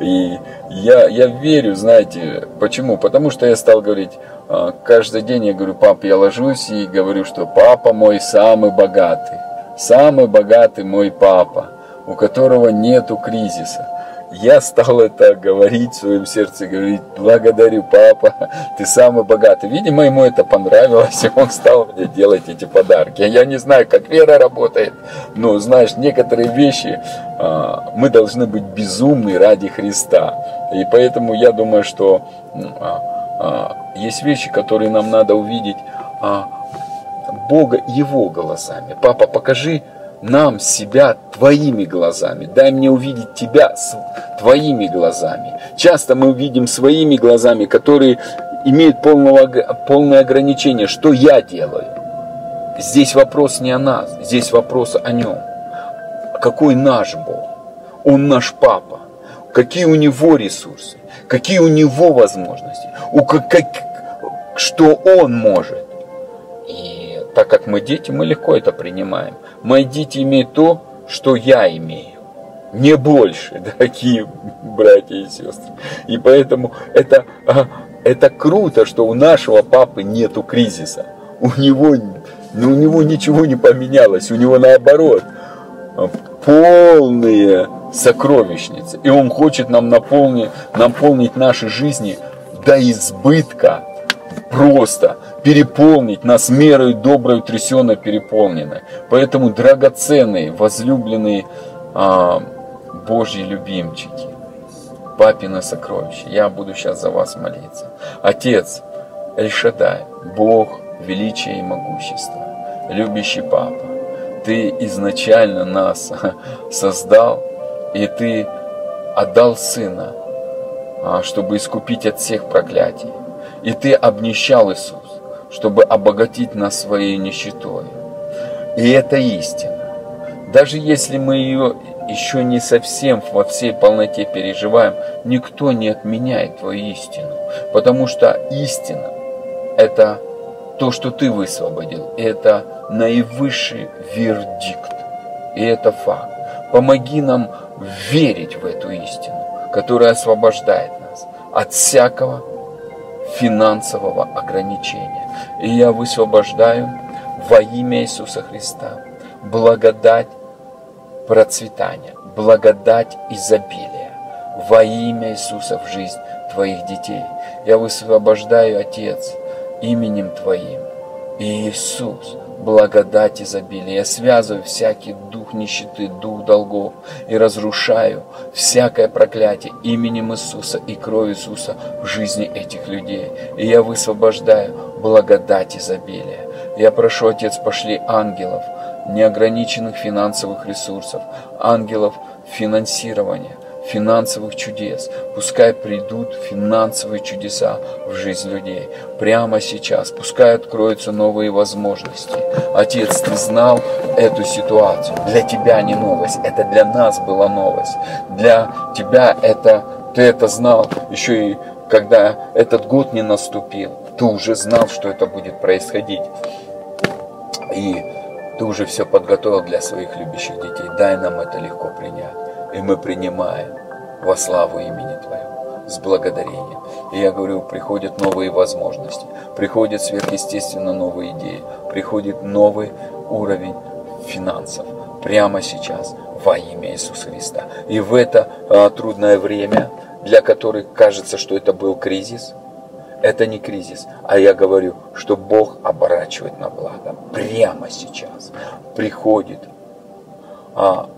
И я, я верю, знаете, почему? Потому что я стал говорить, а, каждый день я говорю, пап, я ложусь и говорю, что папа мой самый богатый. Самый богатый мой папа, у которого нету кризиса я стал это говорить в своем сердце, говорить, благодарю, папа, ты самый богатый. Видимо, ему это понравилось, [LAUGHS] и он стал мне делать эти подарки. Я не знаю, как вера работает, но, знаешь, некоторые вещи а, мы должны быть безумны ради Христа. И поэтому я думаю, что а, а, есть вещи, которые нам надо увидеть Бога Его глазами. Папа, покажи нам себя твоими глазами. Дай мне увидеть тебя твоими глазами. Часто мы увидим своими глазами, которые имеют полного, полное ограничение, что я делаю. Здесь вопрос не о нас, здесь вопрос о нем. Какой наш Бог? Он наш папа. Какие у него ресурсы? Какие у него возможности? У как, как, что он может? Так как мы дети, мы легко это принимаем. Мои дети имеют то, что я имею. Не больше, [LAUGHS] дорогие братья и сестры. И поэтому это, а, это круто, что у нашего папы нету кризиса. У него, ну, у него ничего не поменялось, у него наоборот полные сокровищницы. И он хочет нам наполнить, наполнить наши жизни до избытка просто переполнить нас мерой доброй, трясенно переполненной. Поэтому драгоценные, возлюбленные а, Божьи любимчики, папина сокровища, я буду сейчас за вас молиться. Отец, Эльшадай, Бог, величие и могущество, любящий папа, ты изначально нас [LAUGHS] создал, и ты отдал сына, а, чтобы искупить от всех проклятий. И ты обнищал Иисус чтобы обогатить нас своей нищетой. И это истина. Даже если мы ее еще не совсем во всей полноте переживаем, никто не отменяет твою истину. Потому что истина – это то, что ты высвободил. Это наивысший вердикт. И это факт. Помоги нам верить в эту истину, которая освобождает нас от всякого финансового ограничения. И я высвобождаю во имя Иисуса Христа благодать процветания, благодать изобилия во имя Иисуса в жизнь Твоих детей. Я высвобождаю, Отец, именем Твоим, Иисус, благодать изобилия. Я связываю всякий дух нищеты, дух долгов и разрушаю всякое проклятие именем Иисуса и кровью Иисуса в жизни этих людей. И я высвобождаю благодать изобилия. Я прошу, Отец, пошли ангелов, неограниченных финансовых ресурсов, ангелов финансирования, финансовых чудес. Пускай придут финансовые чудеса в жизнь людей. Прямо сейчас. Пускай откроются новые возможности. Отец, ты знал эту ситуацию. Для тебя не новость. Это для нас была новость. Для тебя это, ты это знал еще и когда этот год не наступил. Ты уже знал, что это будет происходить. И ты уже все подготовил для своих любящих детей. Дай нам это легко принять. И мы принимаем во славу имени Твоего, с благодарением. И я говорю, приходят новые возможности, приходят сверхъестественно новые идеи, приходит новый уровень финансов прямо сейчас во имя Иисуса Христа. И в это а, трудное время, для которых кажется, что это был кризис, это не кризис, а я говорю, что Бог оборачивает на благо. Прямо сейчас приходит а,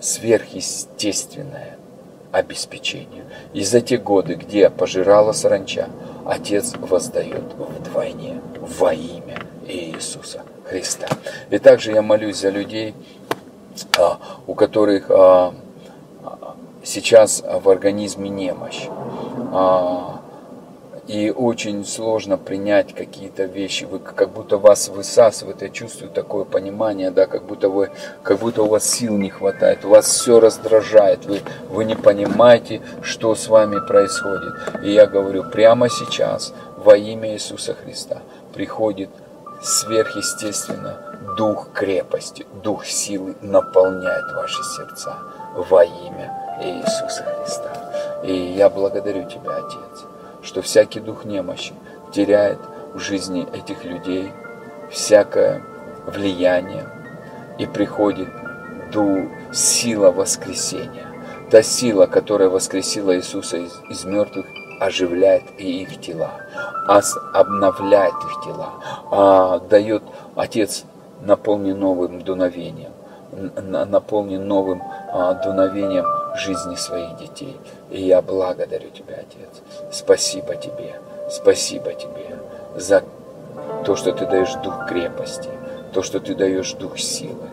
сверхъестественное обеспечение. И за те годы, где пожирала саранча, Отец воздает вдвойне во имя Иисуса Христа. И также я молюсь за людей, а, у которых а, сейчас в организме немощь. И очень сложно принять какие-то вещи. Вы как будто вас высасывает. Я чувствую такое понимание, да, как будто вы, как будто у вас сил не хватает, у вас все раздражает, вы, вы не понимаете, что с вами происходит. И я говорю, прямо сейчас, во имя Иисуса Христа, приходит сверхъестественно дух крепости, дух силы наполняет ваши сердца во имя Иисуса Христа. И я благодарю Тебя, Отец, что всякий дух немощи теряет в жизни этих людей всякое влияние и приходит дух сила воскресения. Та сила, которая воскресила Иисуса из, из мертвых, оживляет и их тела, обновляет их тела, а, дает Отец наполни новым дуновением, наполни новым а, дуновением жизни своих детей. И я благодарю Тебя, Отец. Спасибо Тебе, спасибо Тебе за то, что Ты даешь дух крепости, то, что Ты даешь дух силы,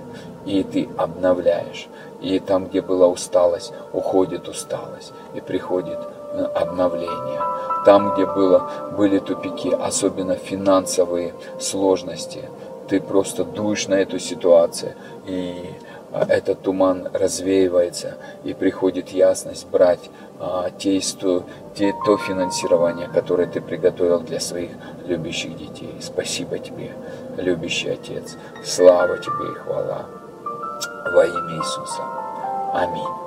и Ты обновляешь. И там, где была усталость, уходит усталость, и приходит э, обновление. Там, где было, были тупики, особенно финансовые сложности, ты просто дуешь на эту ситуацию, и а, этот туман развеивается, и приходит ясность брать те, те, то финансирование, которое ты приготовил для своих любящих детей. Спасибо тебе, любящий Отец. Слава тебе и хвала во имя Иисуса. Аминь.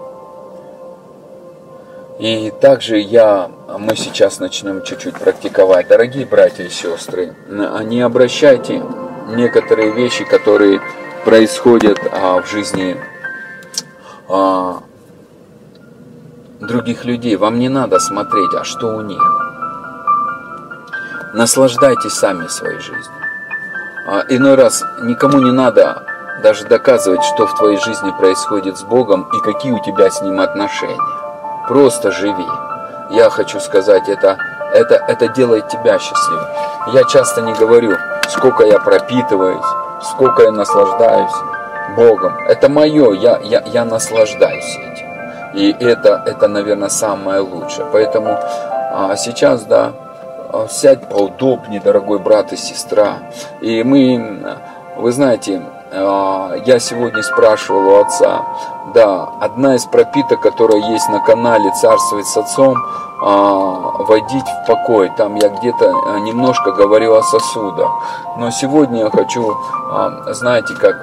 И также я, мы сейчас начнем чуть-чуть практиковать. Дорогие братья и сестры, не обращайте некоторые вещи, которые происходят а, в жизни а, других людей. Вам не надо смотреть, а что у них. Наслаждайтесь сами своей жизнью. А, иной раз никому не надо даже доказывать, что в твоей жизни происходит с Богом и какие у тебя с Ним отношения. Просто живи. Я хочу сказать, это, это, это делает тебя счастливым. Я часто не говорю, сколько я пропитываюсь, сколько я наслаждаюсь Богом. Это мое, я, я, я наслаждаюсь этим. И это, это, наверное, самое лучшее. Поэтому а, сейчас, да, а, сядь поудобнее, дорогой брат и сестра. И мы, вы знаете, а, я сегодня спрашивал у отца, да, одна из пропиток, которая есть на канале «Царствовать с отцом», а, «Войдить в покой». Там я где-то немножко говорил о сосудах. Но сегодня я хочу, знаете, как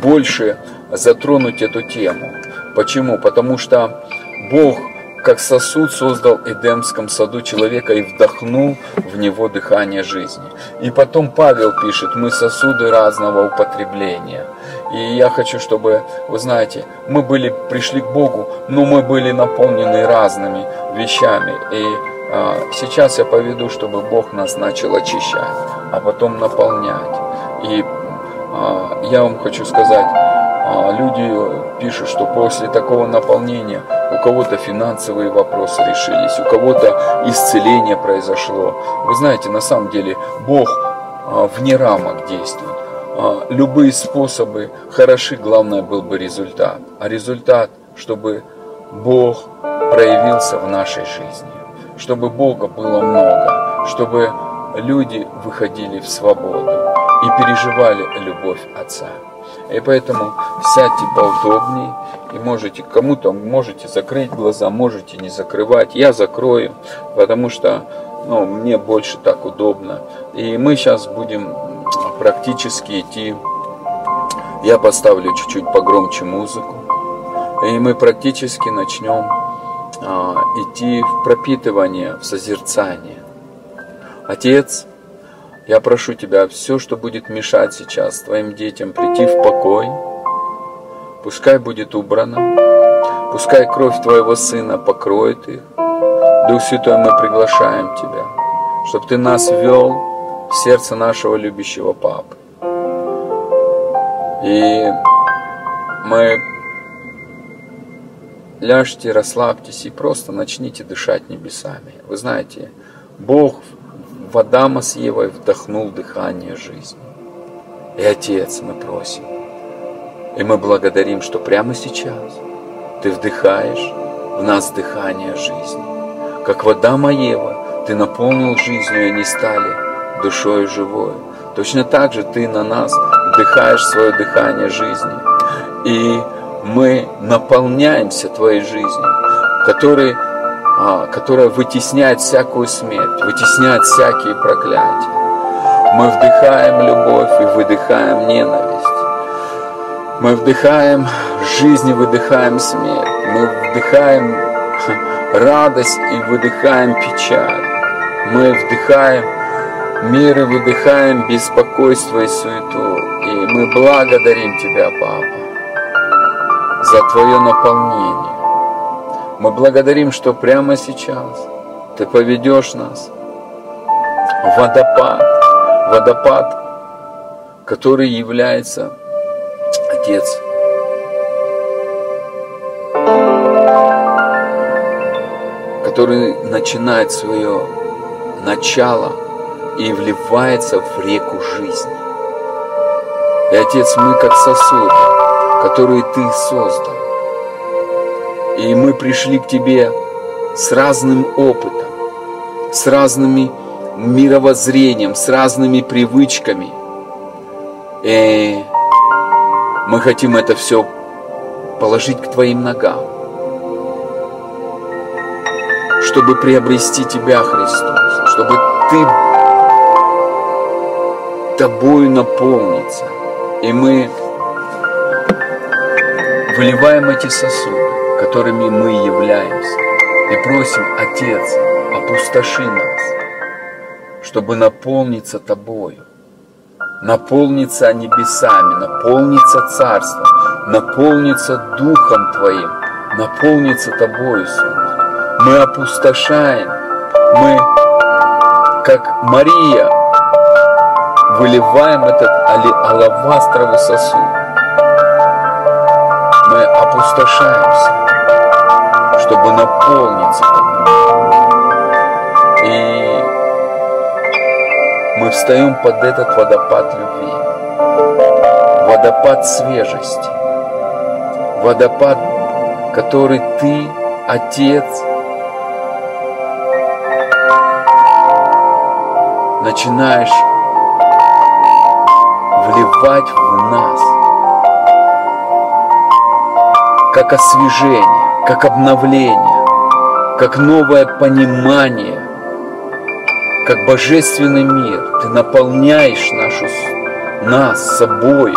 больше затронуть эту тему. Почему? Потому что Бог как сосуд создал в Эдемском саду человека и вдохнул в него дыхание жизни. И потом Павел пишет, мы сосуды разного употребления. И я хочу, чтобы, вы знаете, мы были, пришли к Богу, но мы были наполнены разными вещами. И а, сейчас я поведу, чтобы Бог нас начал очищать, а потом наполнять. И а, я вам хочу сказать, люди пишут, что после такого наполнения у кого-то финансовые вопросы решились, у кого-то исцеление произошло. Вы знаете, на самом деле Бог а, вне рамок действует. А, любые способы хороши, главное был бы результат. А результат, чтобы Бог проявился в нашей жизни, чтобы Бога было много, чтобы люди выходили в свободу и переживали любовь Отца. И поэтому сядьте поудобнее и можете кому-то можете закрыть глаза, можете не закрывать. Я закрою, потому что ну, мне больше так удобно. И мы сейчас будем практически идти. Я поставлю чуть-чуть погромче музыку. И мы практически начнем а, идти в пропитывание, в созерцание. Отец, я прошу Тебя, все, что будет мешать сейчас Твоим детям прийти в покой, пускай будет убрано, пускай кровь Твоего Сына покроет их. Дух Святой, мы приглашаем Тебя, чтобы Ты нас вел в сердце нашего любящего Папы. И мы ляжьте, расслабьтесь и просто начните дышать небесами. Вы знаете, Бог в Адама с Евой вдохнул дыхание жизни. И Отец, мы просим, и мы благодарим, что прямо сейчас Ты вдыхаешь в нас дыхание жизни. Как в Адама Ева, Ты наполнил жизнью, и они стали душой живой. Точно так же Ты на нас вдыхаешь свое дыхание жизни. И мы наполняемся Твоей жизнью, который, а, которая вытесняет всякую смерть, вытесняет всякие проклятия. Мы вдыхаем любовь и выдыхаем ненависть. Мы вдыхаем жизнь и выдыхаем смерть. Мы вдыхаем [LAUGHS] радость и выдыхаем печаль. Мы вдыхаем мир и выдыхаем беспокойство и суету. И мы благодарим Тебя, Папа, за Твое наполнение. Мы благодарим, что прямо сейчас Ты поведешь нас в водопад, водопад, который является Отец. который начинает свое начало и вливается в реку жизни. И, Отец, мы как сосуды, которые Ты создал. И мы пришли к Тебе с разным опытом, с разными мировоззрением, с разными привычками. И мы хотим это все положить к Твоим ногам, чтобы приобрести Тебя, Христос, чтобы Ты Тобою наполниться. И мы выливаем эти сосуды, которыми мы являемся, и просим, Отец, опустоши нас, чтобы наполниться Тобою, наполниться небесами, наполниться Царством, наполниться Духом Твоим, наполниться Тобою, Иисус. Мы опустошаем, мы, как Мария, выливаем этот алавастровый сосуд. Мы опустошаемся, чтобы наполниться. И мы встаем под этот водопад любви, водопад свежести, водопад, который ты, Отец, начинаешь вливать в нас, как освежение, как обновление, как новое понимание, как божественный мир. Ты наполняешь нашу, нас собой,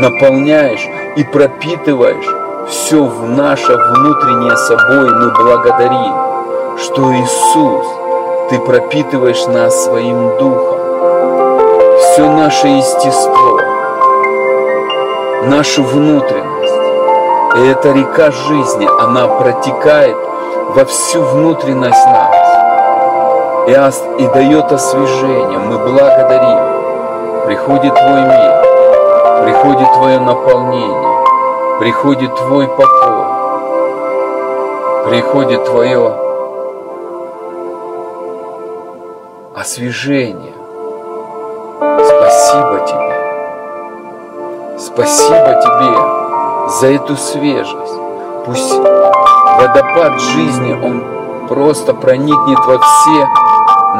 наполняешь и пропитываешь все в наше внутреннее собой. Мы благодарим, что Иисус, Ты пропитываешь нас своим Духом все наше естество, нашу внутренность. И эта река жизни, она протекает во всю внутренность нас и, и дает освежение. Мы благодарим. Приходит Твой мир, приходит Твое наполнение, приходит Твой покой, приходит Твое освежение. Спасибо тебе. Спасибо тебе за эту свежесть. Пусть водопад жизни, он просто проникнет во все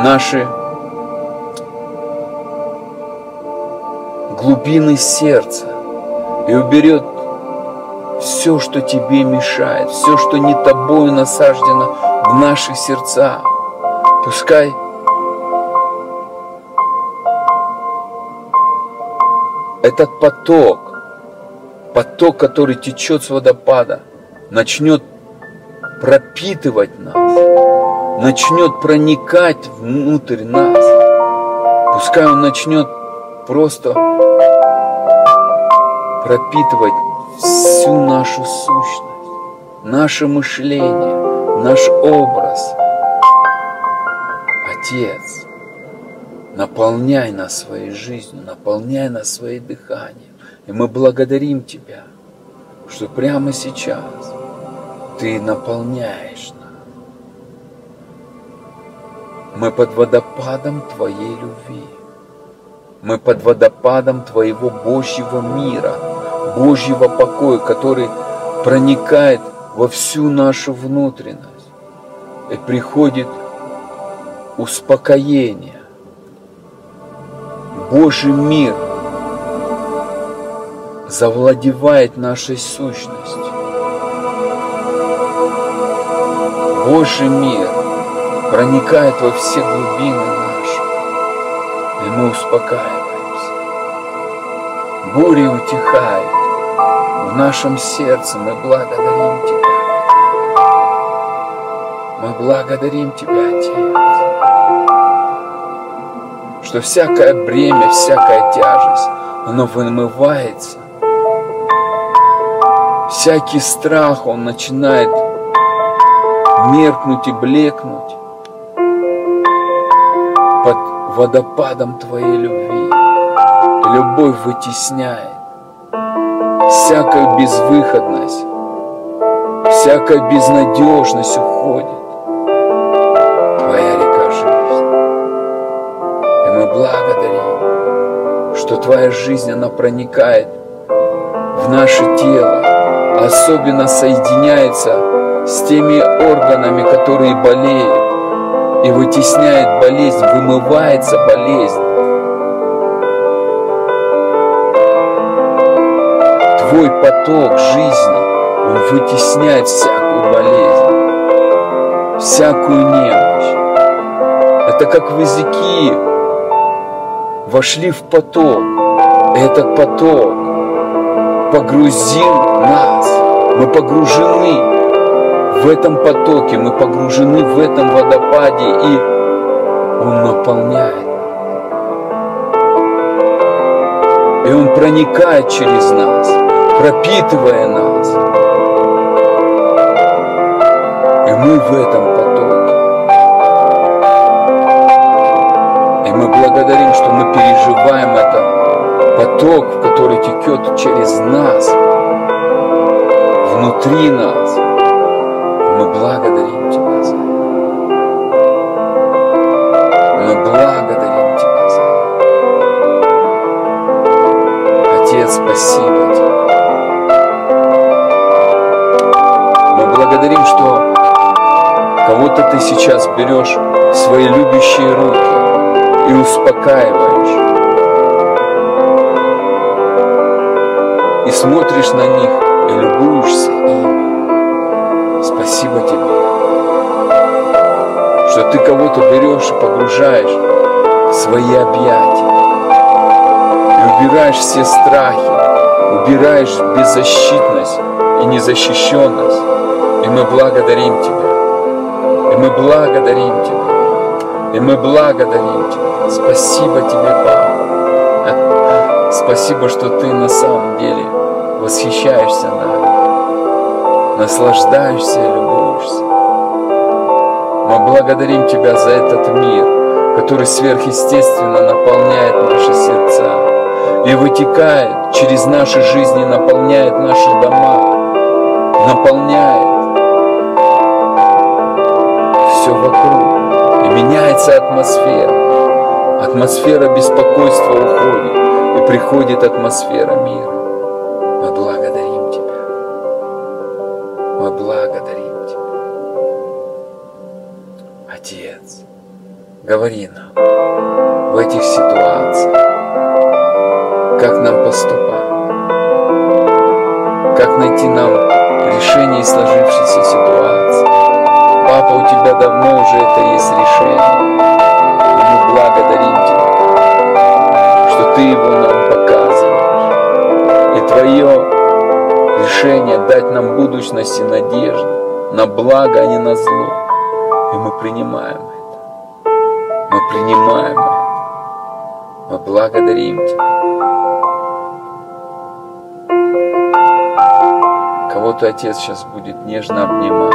наши глубины сердца и уберет все, что тебе мешает, все, что не тобою насаждено в наши сердца. Пускай этот поток, поток, который течет с водопада, начнет пропитывать нас, начнет проникать внутрь нас. Пускай он начнет просто пропитывать всю нашу сущность, наше мышление, наш образ. Отец, наполняй нас своей жизнью, наполняй нас своей дыханием. И мы благодарим Тебя, что прямо сейчас Ты наполняешь нас. Мы под водопадом Твоей любви. Мы под водопадом Твоего Божьего мира, Божьего покоя, который проникает во всю нашу внутренность и приходит успокоение, Божий мир завладевает нашей сущностью. Божий мир проникает во все глубины наши, и мы успокаиваемся. Бури утихают в нашем сердце, мы благодарим Тебя. Мы благодарим Тебя, Отец что всякое бремя, всякая тяжесть, оно вымывается. Всякий страх, он начинает меркнуть и блекнуть под водопадом Твоей любви. Любовь вытесняет всякую безвыходность, всякая безнадежность уходит. благодарим, что Твоя жизнь, она проникает в наше тело, особенно соединяется с теми органами, которые болеют, и вытесняет болезнь, вымывается болезнь. Твой поток жизни, он вытесняет всякую болезнь, всякую немощь. Это как в языке вошли в поток. Этот поток погрузил нас. Мы погружены в этом потоке, мы погружены в этом водопаде, и он наполняет. И он проникает через нас, пропитывая нас. И мы в этом благодарим, что мы переживаем это поток, который текет через нас, внутри нас. Мы благодарим Тебя за это. Мы благодарим Тебя за это. Отец, спасибо Тебе. Мы благодарим, что кого-то Ты сейчас берешь в свои любящие руки и успокаиваешь. И смотришь на них и любуешься ими. Спасибо тебе, что ты кого-то берешь и погружаешь в свои объятия. И убираешь все страхи, убираешь беззащитность и незащищенность. И мы благодарим Тебя. И мы благодарим Тебя. И мы благодарим Тебя. Спасибо Тебе, Папа. Спасибо, что Ты на самом деле восхищаешься нами, наслаждаешься и любуешься. Мы благодарим Тебя за этот мир, который сверхъестественно наполняет наши сердца и вытекает через наши жизни, наполняет наши дома, наполняет все вокруг меняется атмосфера. Атмосфера беспокойства уходит, и приходит атмосфера мира. Благо, а не на зло. И мы принимаем это. Мы принимаем это. Мы благодарим тебя. Кого-то Отец сейчас будет нежно обнимать.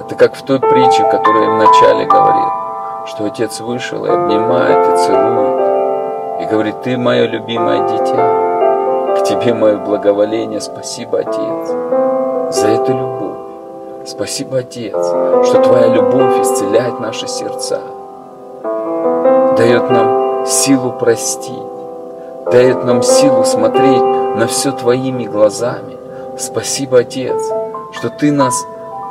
Это как в той притче, которую я вначале говорил, что отец вышел и обнимает, и целует, и говорит, ты мое любимое дитя, к тебе мое благоволение, спасибо, Отец, за эту любовь. Спасибо, Отец, что Твоя любовь исцеляет наши сердца, дает нам силу простить, дает нам силу смотреть на все Твоими глазами. Спасибо, Отец, что Ты нас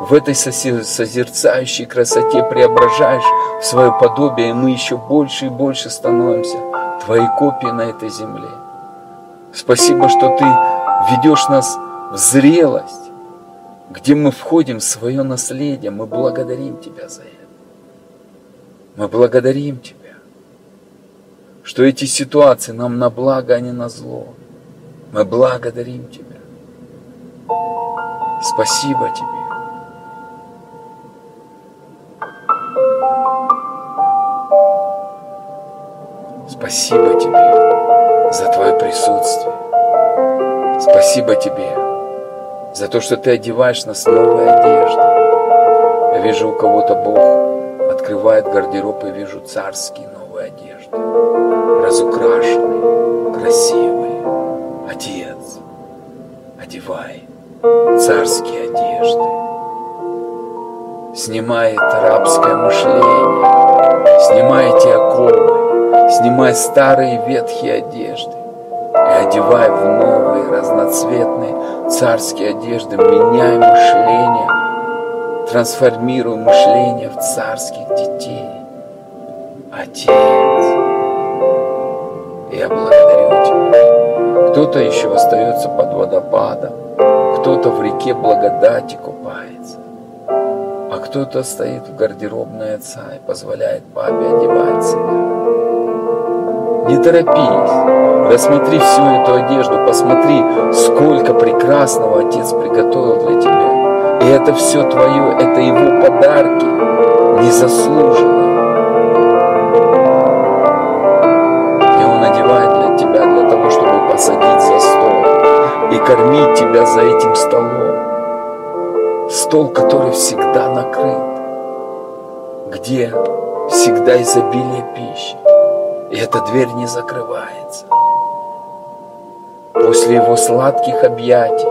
в этой созерцающей красоте преображаешь в свое подобие, и мы еще больше и больше становимся Твоей копией на этой земле. Спасибо, что Ты ведешь нас в зрелость, где мы входим в свое наследие. Мы благодарим Тебя за это. Мы благодарим Тебя, что эти ситуации нам на благо, а не на зло. Мы благодарим Тебя. Спасибо Тебе. Спасибо Тебе за Твое присутствие. Спасибо Тебе за то, что Ты одеваешь нас в новые одежды. Я вижу, у кого-то Бог открывает гардероб и вижу царские новые одежды, разукрашенные, красивые. Отец, одевай царские одежды. Снимай это рабское мышление, снимай эти оковы, снимай старые ветхие одежды и одевай в новые разноцветные царские одежды, меняй мышление, трансформируй мышление в царских детей. Отец, я благодарю Тебя. Кто-то еще остается под водопадом, кто-то в реке благодати купается, а кто-то стоит в гардеробной отца и позволяет папе одевать себя. Не торопись, рассмотри всю эту одежду, посмотри, сколько прекрасного Отец приготовил для тебя. И это все твое, это Его подарки, незаслуженные. И Он одевает для тебя для того, чтобы посадить за стол и кормить тебя за этим столом. Стол, который всегда накрыт, где всегда изобилие пищи. И эта дверь не закрывается. После его сладких объятий,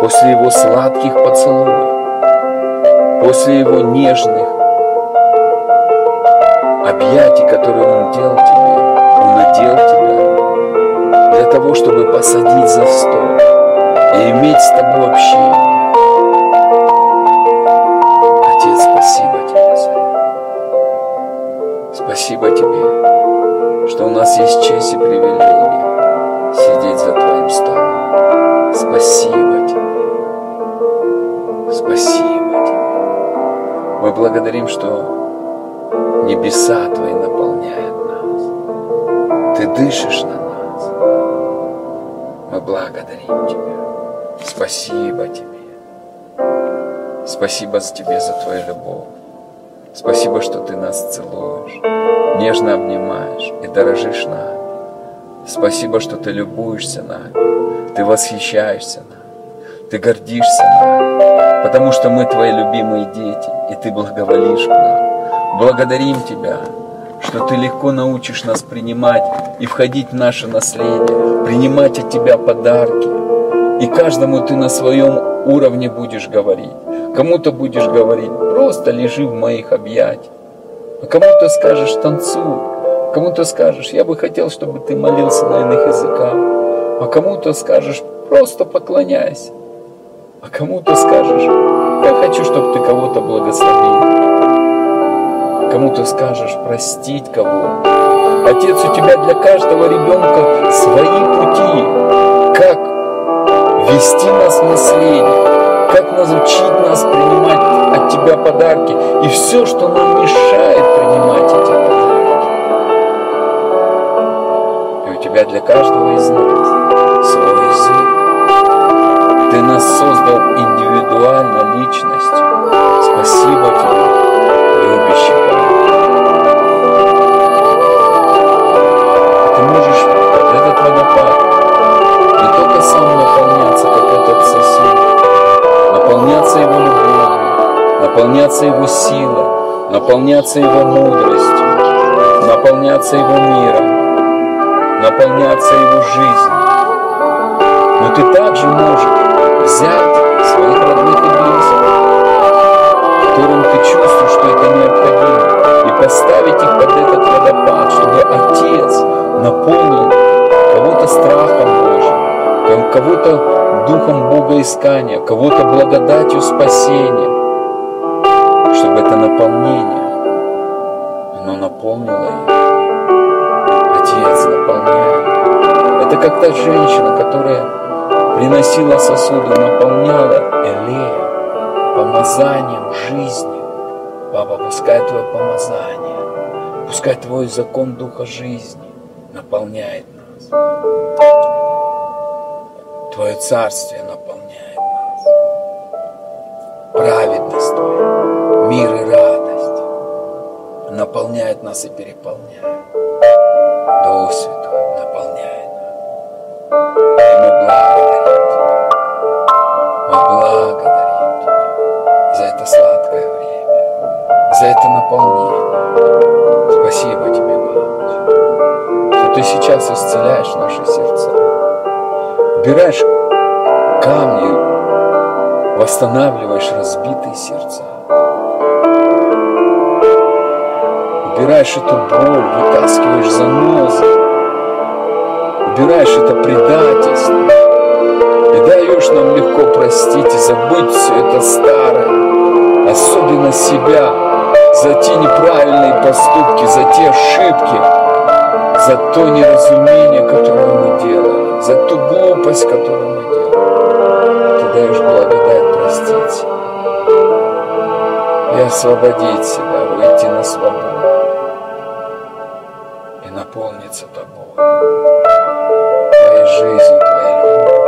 после его сладких поцелуев, после его нежных объятий, которые он делал тебе, он надел тебя для того, чтобы посадить за стол и иметь с тобой общение. Благодарим, что небеса Твои наполняют нас. Ты дышишь на нас. Мы благодарим Тебя. Спасибо Тебе. Спасибо Тебе за Твою любовь. Спасибо, что Ты нас целуешь, нежно обнимаешь и дорожишь нами. Спасибо, что Ты любуешься нами, Ты восхищаешься нами, Ты гордишься нами, потому что мы Твои любимые дети, и Ты благоволишь к нам. Благодарим Тебя, что Ты легко научишь нас принимать и входить в наше наследие, принимать от Тебя подарки. И каждому Ты на своем уровне будешь говорить. Кому-то будешь говорить, просто лежи в моих объятиях. А кому-то скажешь, танцуй. Кому-то скажешь, я бы хотел, чтобы ты молился на иных языках. А кому-то скажешь, просто поклоняйся. А кому-то скажешь, я хочу, чтобы ты кого-то благословил. Кому-то скажешь, простить кого-то. Отец, у тебя для каждого ребенка свои пути. Как вести нас в наследие как научить нас принимать от Тебя подарки и все, что нам мешает принимать эти подарки. И у Тебя для каждого из нас. Ты нас создал индивидуально личностью. Спасибо Тебе, любящий Ты можешь этот водопад не только сам наполняться, как этот сосуд, наполняться Его любовью, наполняться Его силой, наполняться Его мудростью, наполняться Его миром, наполняться Его жизнью. Но ты также можешь взять своих родных и близких, которым ты чувствуешь, что это необходимо, и поставить их под этот водопад, чтобы Отец наполнил кого-то страхом Божьим, кого-то духом Бога искания, кого-то благодатью спасения, чтобы это наполнение, оно наполнило их. Отец наполняет. Это как та женщина, которая приносила сосуды, наполняла Элея помазанием жизни. Папа, пускай Твое помазание, пускай Твой закон Духа жизни наполняет нас. Твое царствие восстанавливаешь разбитые сердца. Убираешь эту боль, вытаскиваешь занозы, убираешь это предательство и даешь нам легко простить и забыть все это старое, особенно себя, за те неправильные поступки, за те ошибки, за то неразумение, которое мы делаем за ту глупость, которую мы делаем. Ты даешь благодать простить и освободить себя, выйти на свободу и наполниться тобой, твоей жизнью, твоей любовью.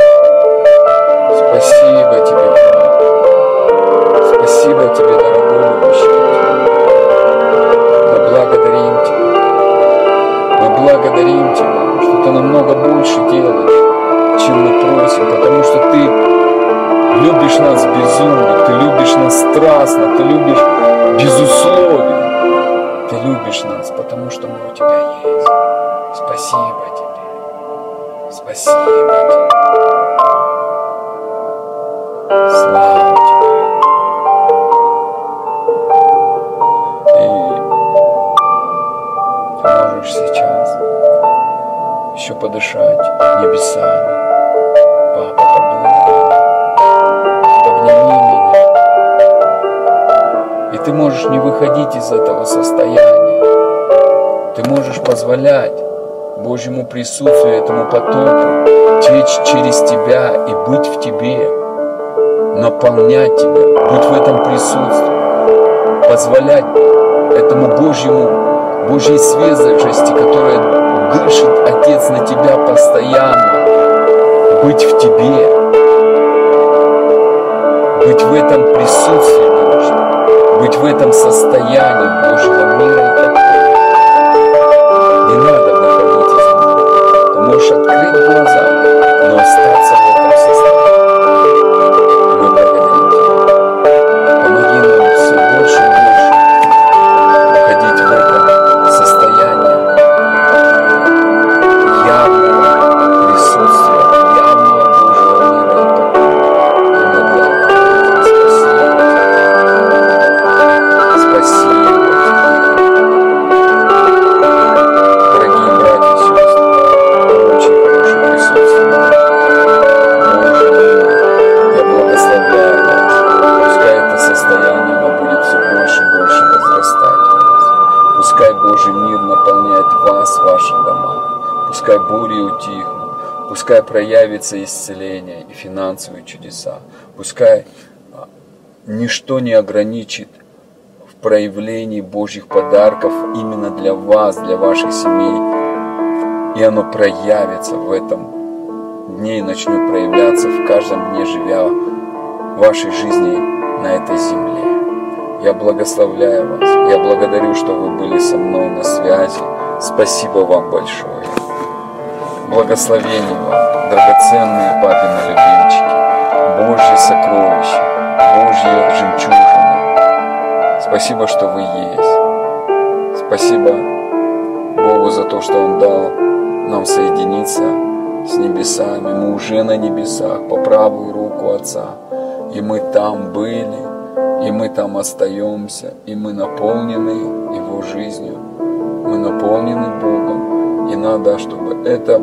Спасибо тебе. Спасибо тебе, дорогой любящий. Мы благодарим тебя. Мы благодарим тебя, что ты намного больше делаешь чем мы просим, потому что Ты любишь нас безумно, Ты любишь нас страстно, Ты любишь безусловно. Ты любишь нас, потому что мы у Тебя есть. Спасибо Тебе. Спасибо Тебе. Слава Тебе. И можешь сейчас еще подышать небесами. Ты можешь не выходить из этого состояния. Ты можешь позволять Божьему присутствию, этому потоку течь через тебя и быть в тебе, наполнять тебя, быть в этом присутствии, позволять этому Божьему, Божьей свежести, которая дышит, Отец, на тебя постоянно, быть в тебе, быть в этом присутствии быть в этом состоянии Божьего мира и покоя. Не надо выходить из него. Ты можешь открыть глаза, но остаться проявится исцеление и финансовые чудеса. Пускай а, ничто не ограничит в проявлении Божьих подарков именно для вас, для ваших семей. И оно проявится в этом дне и начнет проявляться в каждом дне, живя вашей жизни на этой земле. Я благословляю вас. Я благодарю, что вы были со мной на связи. Спасибо вам большое. Благословений вам, драгоценные папины любимчики, Божьи сокровища, Божьи жемчужины. Спасибо, что вы есть. Спасибо Богу за то, что Он дал нам соединиться с небесами. Мы уже на небесах, по правую руку Отца. И мы там были, и мы там остаемся, и мы наполнены Его жизнью. Мы наполнены Богом. И надо, чтобы это